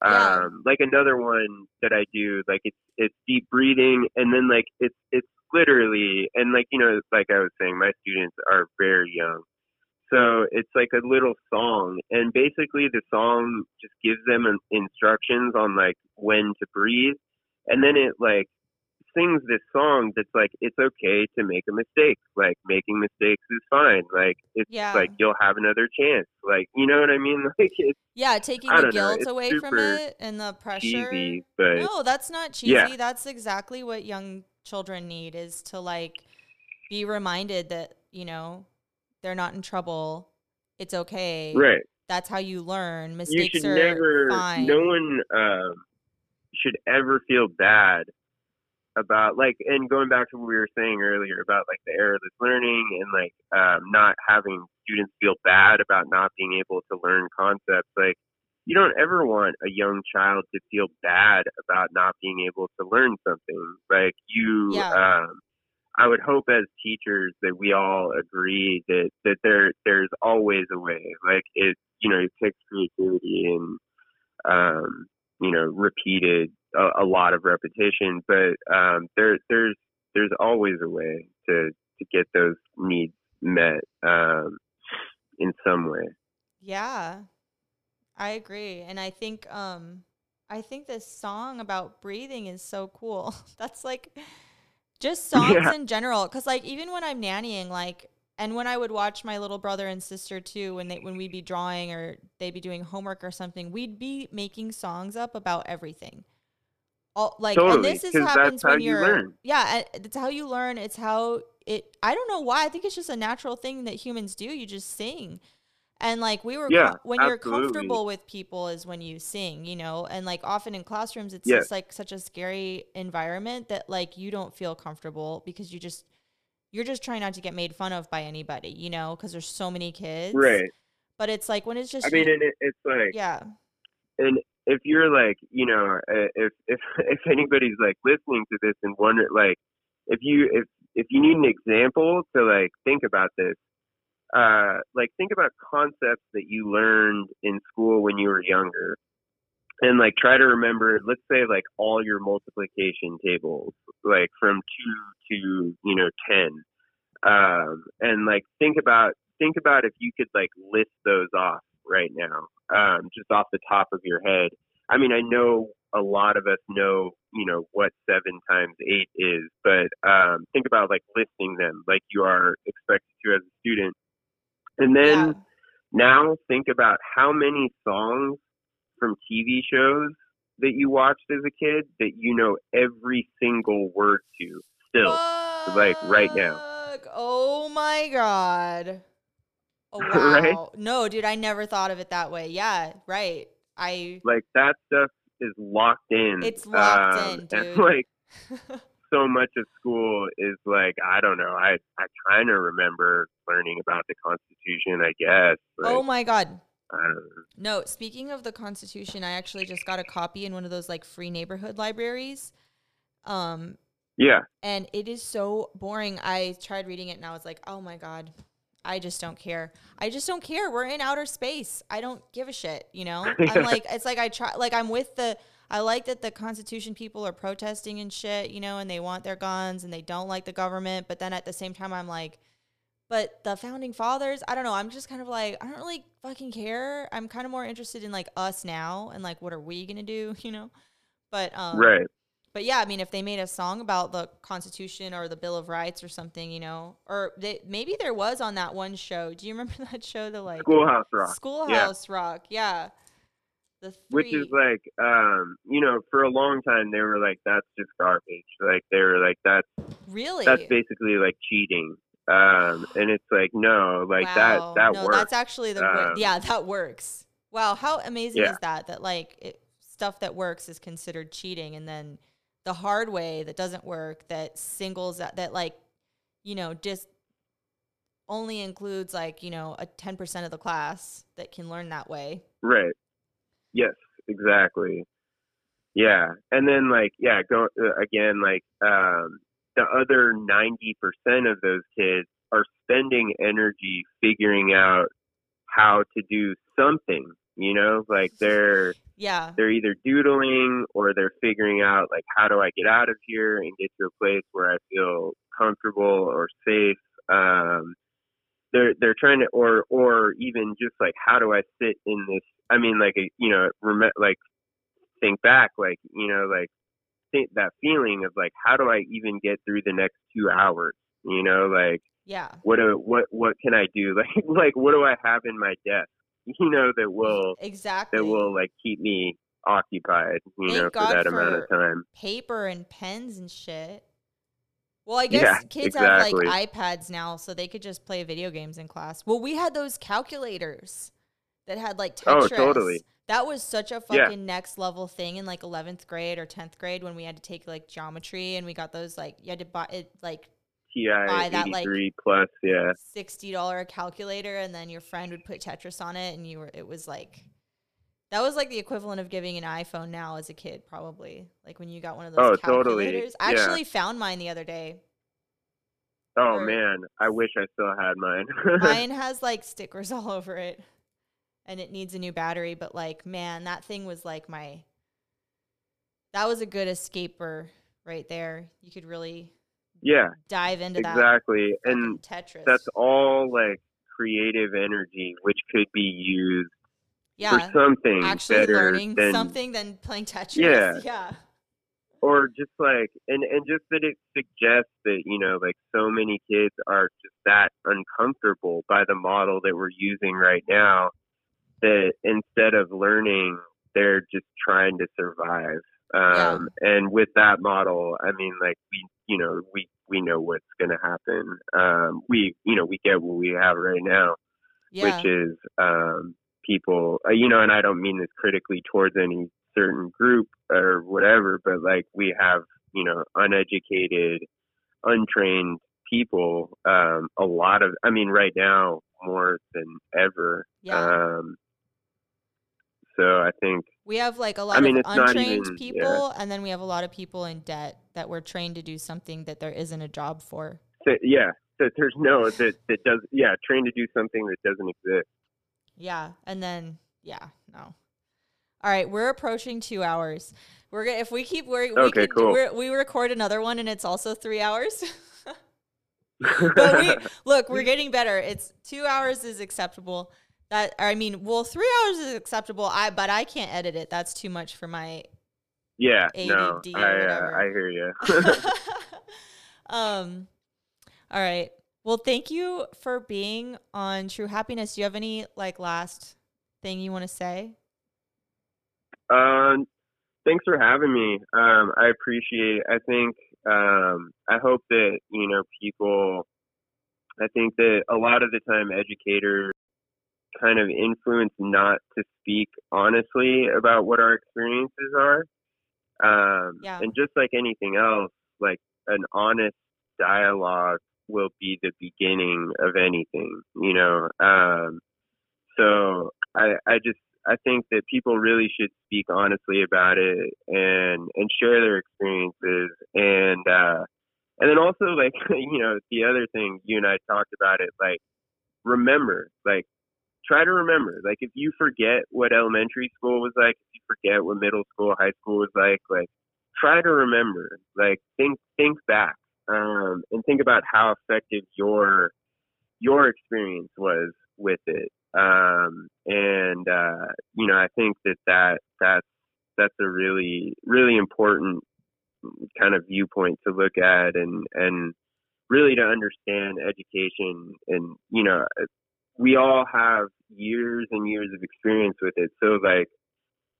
Yeah. um like another one that I do like it's it's deep breathing and then like it's it's literally and like you know like I was saying my students are very young. So it's like a little song, and basically the song just gives them an- instructions on like when to breathe, and then it like sings this song that's like it's okay to make a mistake. Like making mistakes is fine. Like it's Yeah. like you'll have another chance. Like you know what I mean? Like it's Yeah, taking the don't know, guilt away from it and the pressure. cheesy, but No, that's not cheesy. Yeah. That's exactly what young children need is to like be reminded that, you know, they're not in trouble. It's okay. right. That's how you learn. You Mistakes should are never. fine. No one um, should ever feel bad about like and going back to what we were saying earlier about like the errorless learning and like um, not having students feel bad about not being able to learn concepts like you don't ever want a young child to feel bad about not being able to learn something like you Yeah. um I would hope as teachers that we all agree that that there there's always a way like it you know it takes creativity and um you know repeated a, a lot of repetition but um there there's there's always a way to to get those needs met um in some way Yeah. I agree. And I think um I think this song about breathing is so cool. That's like just songs Yeah. in general cuz like even when I'm nannying like and when I would watch my little brother and sister too when they when we'd be drawing or they'd be doing homework or something, we'd be making songs up about everything. All like and this is happens when you you're learn. yeah, it's how you learn. It's how it. I don't know why. I think it's just a natural thing that humans do. You just sing, and like we were, Yeah, when you're comfortable with people is when you sing, you know. And like often in classrooms, it's just like such a scary environment that like you don't feel comfortable because you just you're just trying not to get made fun of by anybody, you know, because there's so many kids. right But it's like when it's just i mean you- it, it's like yeah, and if you're like you know uh, if if if anybody's like listening to this and wonder like if you if if you need an example to like think about this uh, like think about concepts that you learned in school when you were younger, and like try to remember. Let's say like all your multiplication tables, like from two to you know ten, um, and like think about think about if you could like list those off right now, um, just off the top of your head. I mean, I know a lot of us know, you know, what seven times eight is, but um, think about like listing them like you are expected to as a student. And then Yeah. now think about how many songs from TV shows that you watched as a kid that you know every single word to still. like, right now. Oh my god. Oh, Right? No, dude, I never thought of it that way. Yeah, right. I Like that stuff is locked in. It's locked Um, in, and, dude. like so much of school is like I don't know. I I kind of remember learning about the Constitution. I guess. Like, Oh my god. I don't know. No, speaking of the Constitution, I actually just got a copy in one of those like free neighborhood libraries. Um, Yeah. and it is so boring. I tried reading it and I was like, "Oh my god, I just don't care. I just don't care. We're in outer space. I don't give a shit." You know, I'm like, it's like I try, like I'm with the. I like that the Constitution people are protesting and shit, you know, and they want their guns and they don't like the government. But then at the same time, I'm like, but the founding fathers, I don't know. I'm just kind of like, I don't really fucking care. I'm kind of more interested in like us now and like what are we gonna do, you know? But um, right. But yeah, I mean, if they made a song about the Constitution or the Bill of Rights or something, you know, or they, maybe there was on that one show. Do you remember that show? The like Schoolhouse Rock. Schoolhouse Rock. Yeah. The three. Which is like, um, you know, for a long time they were like, that's just garbage. Like they were like, that's really that's basically like cheating. Um, and it's like, no, like wow. that that no, works. That's actually the Um, yeah, that works. Wow, how amazing Yeah. is that? That like it, stuff that works is considered cheating, and then the hard way that doesn't work that singles that that like you know just only includes like you know a ten percent of the class that can learn that way. Right. Yes, exactly. Yeah, and then like yeah, go uh, again like um the other 90% of those kids are spending energy figuring out how to do something, you know? Like they're Yeah, they're either doodling or they're figuring out like how do I get out of here and get to a place where I feel comfortable or safe. Um, they're they're trying to or or even just like how do I sit in this? I mean, like a, you know, rem- like think back, like you know, like think that feeling of like how do I even get through the next two hours? You know, like yeah, what do what what can I do? Like like what do I have in my desk? You know that will exactly. that will like keep me occupied, you Thank know, for God that amount of time. paper and pens and shit. Well, I guess Yeah, kids exactly. have like iPads now, so they could just play video games in class. Well, we had those calculators that had like oh, tetris Oh, totally. That was such a Yeah. fucking next level thing in like 11th grade or 10th grade when we had to take like geometry and we got those like you had to buy it like TI Buy that, like- plus, yeah. $60 calculator and then your friend would put Tetris on it and you were it was like that was like the equivalent of giving an iPhone now as a kid, probably. Like when you got one of those Oh, totally. calculators. I Yeah. actually found mine the other day. Oh Or- man, I wish I still had mine. Mine has like stickers all over it and it needs a new battery, but like, man, that thing was like my that was a good escaper right there. You could really yeah, dive into that exactly. And Tetris. that's all like creative energy which could be used yeah, for something actually better learning than something than playing Tetris. Yeah. yeah. or just like and and just that it suggests that you know like so many kids are just that uncomfortable by the model that we're using right now that instead of learning they're just trying to survive um and with that model i mean like we you know we we know what's going to happen um we you know we get what we have right now Yeah. which is um, people, uh, you know, and I don't mean this critically towards any certain group or whatever, but like we have, you know, uneducated, untrained people, um, a lot of, I mean, right now more than ever. Yeah. Um, so I think, We have like a lot mean, of untrained even- people, and then we have a lot of people in debt that were trained to do something that there isn't a job for. so, yeah, that there's no that that does yeah trained to do something that doesn't exist. Yeah, and then yeah, no. All right, we're approaching two hours. We're gonna if we keep we, we Okay, could, cool. we record another one and it's also three hours. but we look, we're getting better. It's two hours is acceptable. That I mean, well, three hours is acceptable. I but I can't edit it. That's too much for my. yeah, no, ADD or I uh. I hear you. um. All right. Well, thank you for being on True Happiness. Do you have any like last thing you want to say? Um, thanks for having me. Um, I appreciate. I think. Um, I hope that you know people. I think that a lot of the time educators kind of influence not to speak honestly about what our experiences are. Um, Yeah. and just like anything else, like an honest dialogue will be the beginning of anything, you know. Um, so I, I just I think that people really should speak honestly about it and and share their experiences and uh and then also like you know the other thing you and I talked about it like remember like try to remember like if you forget what elementary school was like if you forget what middle school high school was like like try to remember like think think back um and think about how effective your your experience was with it um and uh you know i think that that that's that's a really really important kind of viewpoint to look at and and really to understand education and you know we all have years and years of experience with it so like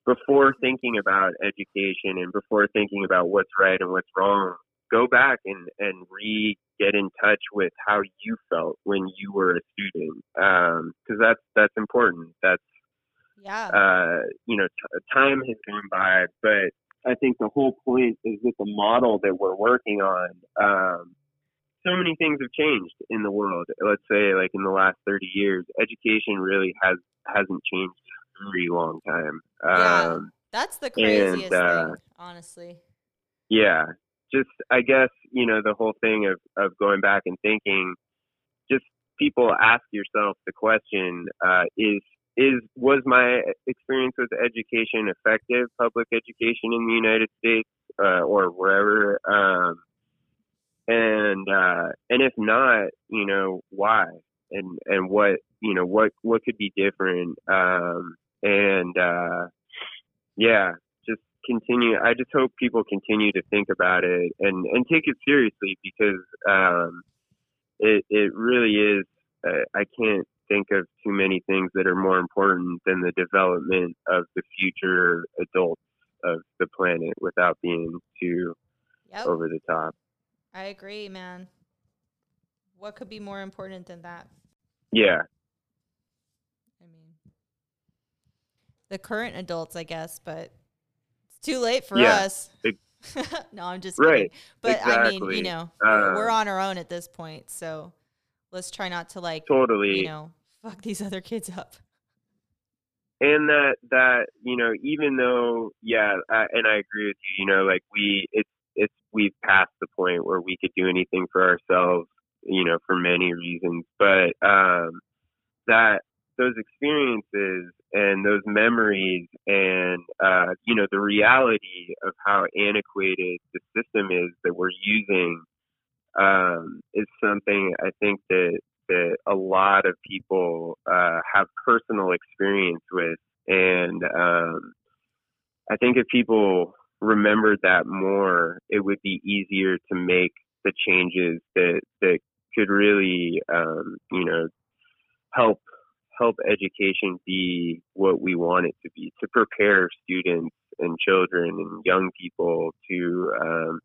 before thinking about education and before thinking about what's right and what's wrong go back and and re get in touch with how you felt when you were a student because that's that's important that's Yeah. uh, you know, t- time has gone by, but I think the whole point is that the model that we're working on, um, so many things have changed in the world. Let's say, like in the last 30 years, education really has hasn't changed in a very long time. Yeah. Um, That's the craziest uh, thing, honestly. yeah just i guess you know the whole thing of of going back and thinking just people ask yourself the question uh is is was my experience with education effective public education in the united states uh or wherever um and uh and if not you know why? And and what you know what what could be different? Um and uh yeah just continue i just hope people continue to think about it and and take it seriously because um it it really is uh, i can't think of too many things that are more important than the development of the future adults of the planet without being too Yep. over the top I agree, man. What could be more important than that? yeah I mean, the current adults, I guess, but it's too late for Yeah, us. ex- no, I'm just kidding. Right, But I mean, you know, uh, we're- we're on our own at this point, so let's try not to like, totally you know, fuck these other kids up. and that that you know even though yeah I, and i agree with you you know like we it's it's we've passed the point where we could do anything for ourselves you know for many reasons. But um that those experiences and those memories and uh you know the reality of how antiquated the system is that we're using um is something i think that that a lot of people uh, have personal experience with, and um, I think if people remembered that more, it would be easier to make the changes that that could really, um, you know, help help education be what we want it to be to prepare students and children and young people to um,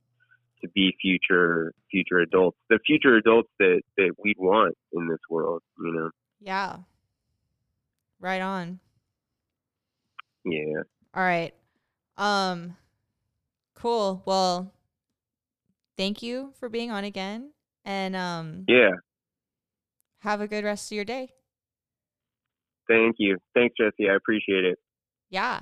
to be future future adults, the future adults that that we'd want in this world. You know, Yeah. Right on. yeah. All right. Um cool. Well, thank you for being on again and um Yeah, have a good rest of your day. thank you. Thanks, Jesse. I appreciate it. Yeah.